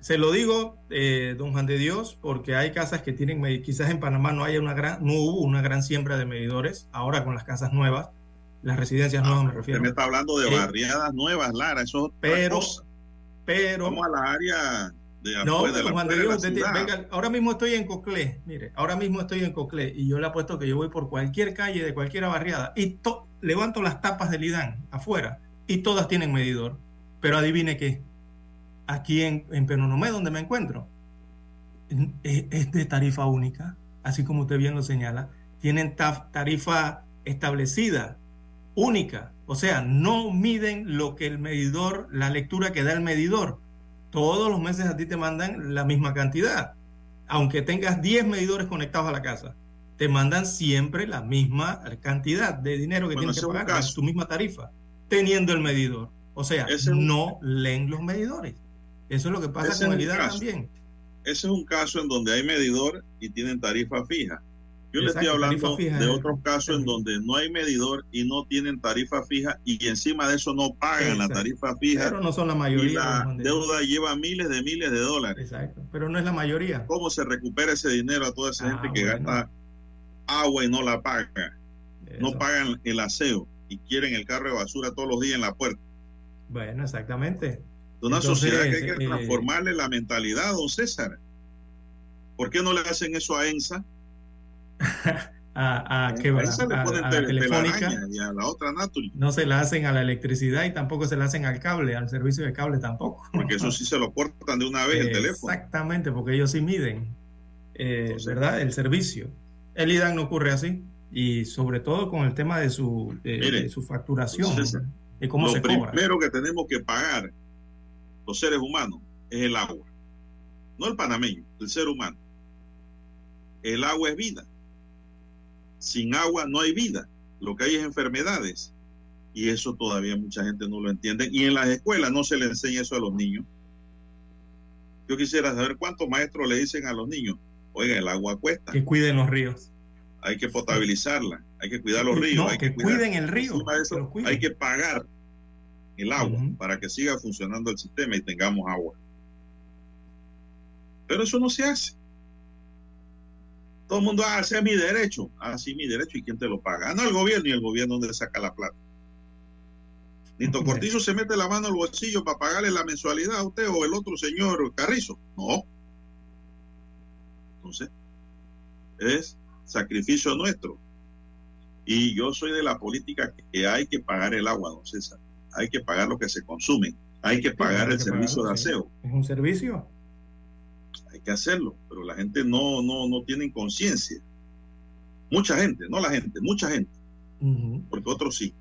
Se lo digo, eh, don Juan de Dios, porque hay casas que tienen, quizás en Panamá no haya una gran, no hubo una gran siembra de medidores, ahora con las casas nuevas, las residencias Ah, nuevas me refiero. Me está hablando de Eh, barriadas nuevas, Lara, eso es pero, cosa. pero, Vamos a la área de no, de la Juan de Dios, usted venga, ahora mismo estoy en Coclé, mire, ahora mismo estoy en Coclé y yo le apuesto que yo voy por cualquier calle de cualquier barriada y to- levanto las tapas del IDAN afuera y todas tienen medidor, pero adivine qué, aquí en, en Penonomé, donde me encuentro, en- es, es de tarifa única, así como usted bien lo señala, tienen taf- tarifa establecida, única, o sea, no miden lo que el medidor, la lectura que da el medidor. Todos los meses a ti te mandan la misma cantidad, aunque tengas 10 medidores conectados a la casa. Te mandan siempre la misma cantidad de dinero que Bueno, tienes que pagar, caso. tu misma tarifa, teniendo el medidor. O sea, un- no leen los medidores. Eso es lo que pasa Ese con el caso. también. Ese es un caso en donde hay medidor y tienen tarifa fija. Yo le estoy hablando fija de es- otros casos en donde no hay medidor y no tienen tarifa fija y encima de eso no pagan la tarifa fija. Pero no son la y mayoría. la de Dios. deuda lleva miles de miles de dólares. Exacto, pero no es la mayoría. ¿Cómo se recupera ese dinero a toda esa Ah, gente que bueno. gasta agua y no la paga? No pagan el aseo y quieren el carro de basura todos los días en la puerta. Bueno, exactamente. De una Entonces, sociedad que hay que eh, transformarle la mentalidad, don César. ¿Por qué no le hacen eso a ENSA? <laughs> a, a, que, a a- la telefónica, y a la otra no se la hacen a la electricidad y tampoco se la hacen al cable, al servicio de cable tampoco. porque eso sí se lo cortan de una vez el teléfono. Exactamente, porque ellos sí miden, eh, ¿verdad? El servicio. El IDAN no ocurre así. Y sobre todo con el tema de su, de, Mire, de su facturación, César, de cómo lo se cobra. primero que tenemos que pagar los seres humanos es el agua. No el panameño, el ser humano. El agua es vida. Sin agua no hay vida. Lo que hay es enfermedades. Y eso todavía mucha gente no lo entiende. Y en las escuelas no se le enseña eso a los niños. Yo quisiera saber cuántos maestros le dicen a los niños, oiga, el agua cuesta, Que cuiden los ríos. hay que potabilizarla, hay que cuidar los ríos. No, hay que, cuiden el río. De eso, que hay que pagar el agua para que siga funcionando el sistema y tengamos agua. Pero eso no se hace. Todo el mundo hace mi derecho. Ah, sí, mi derecho. ¿Y quién te lo paga? Ah, no, el gobierno. ¿Y el gobierno dónde saca la plata? Nito Cortizo se mete la mano al bolsillo para pagarle la mensualidad a usted o el otro señor Carrizo. No. Entonces, es sacrificio nuestro. Y yo soy de la política que hay que pagar el agua, don César. Hay que pagar lo que se consume. Hay que pagar hay el que servicio pagarlo, de aseo. Es un servicio. Que hacerlo. Pero la gente no, no, no tiene conciencia. Mucha gente, no la gente, mucha gente. Porque otros sí.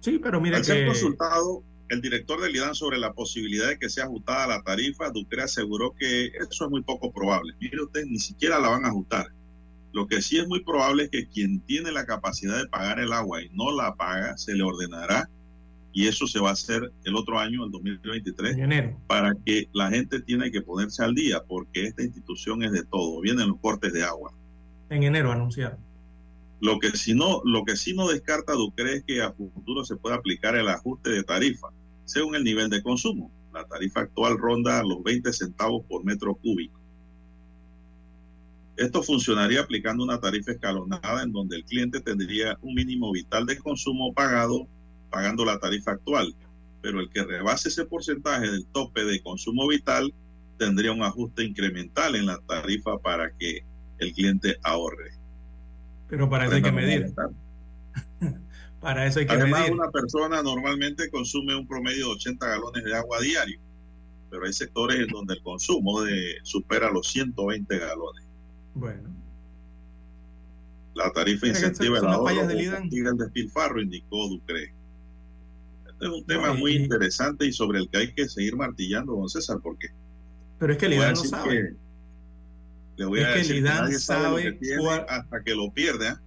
Sí, pero mira Al ser consultado el director del IDAN sobre la posibilidad de que sea ajustada la tarifa, Ducre aseguró que eso es muy poco probable. Mire usted, ni siquiera la van a ajustar. Lo que sí es muy probable es que quien tiene la capacidad de pagar el agua y no la paga, se le ordenará y eso se va a hacer el otro año, el 2023, en enero. para que la gente tiene que ponerse al día, porque esta institución es de todo. Vienen los cortes de agua. En enero anunciaron. Lo que sí no, lo que sí no descarta Ducre es que a futuro se pueda aplicar el ajuste de tarifa según el nivel de consumo. La tarifa actual ronda los 20 centavos por metro cúbico. Esto funcionaría aplicando una tarifa escalonada en donde el cliente tendría un mínimo vital de consumo pagado pagando la tarifa actual, pero el que rebase ese porcentaje del tope de consumo vital tendría un ajuste incremental en la tarifa para que el cliente ahorre. Pero para eso hay que medir. <laughs> Para eso hay que Además, medir. una persona normalmente consume un promedio de 80 galones de agua diario, pero hay sectores en donde el consumo de, supera los 120 galones. Bueno, La tarifa incentiva el ahorro el despilfarro, indicó Ducre. Es un tema muy interesante y sobre el que hay que seguir martillando, don César, porque pero es que el IDAN no sabe. que- le voy Es a que decir que IDAN nadie sabe, sabe que cuál- hasta que lo pierde. ¿ah?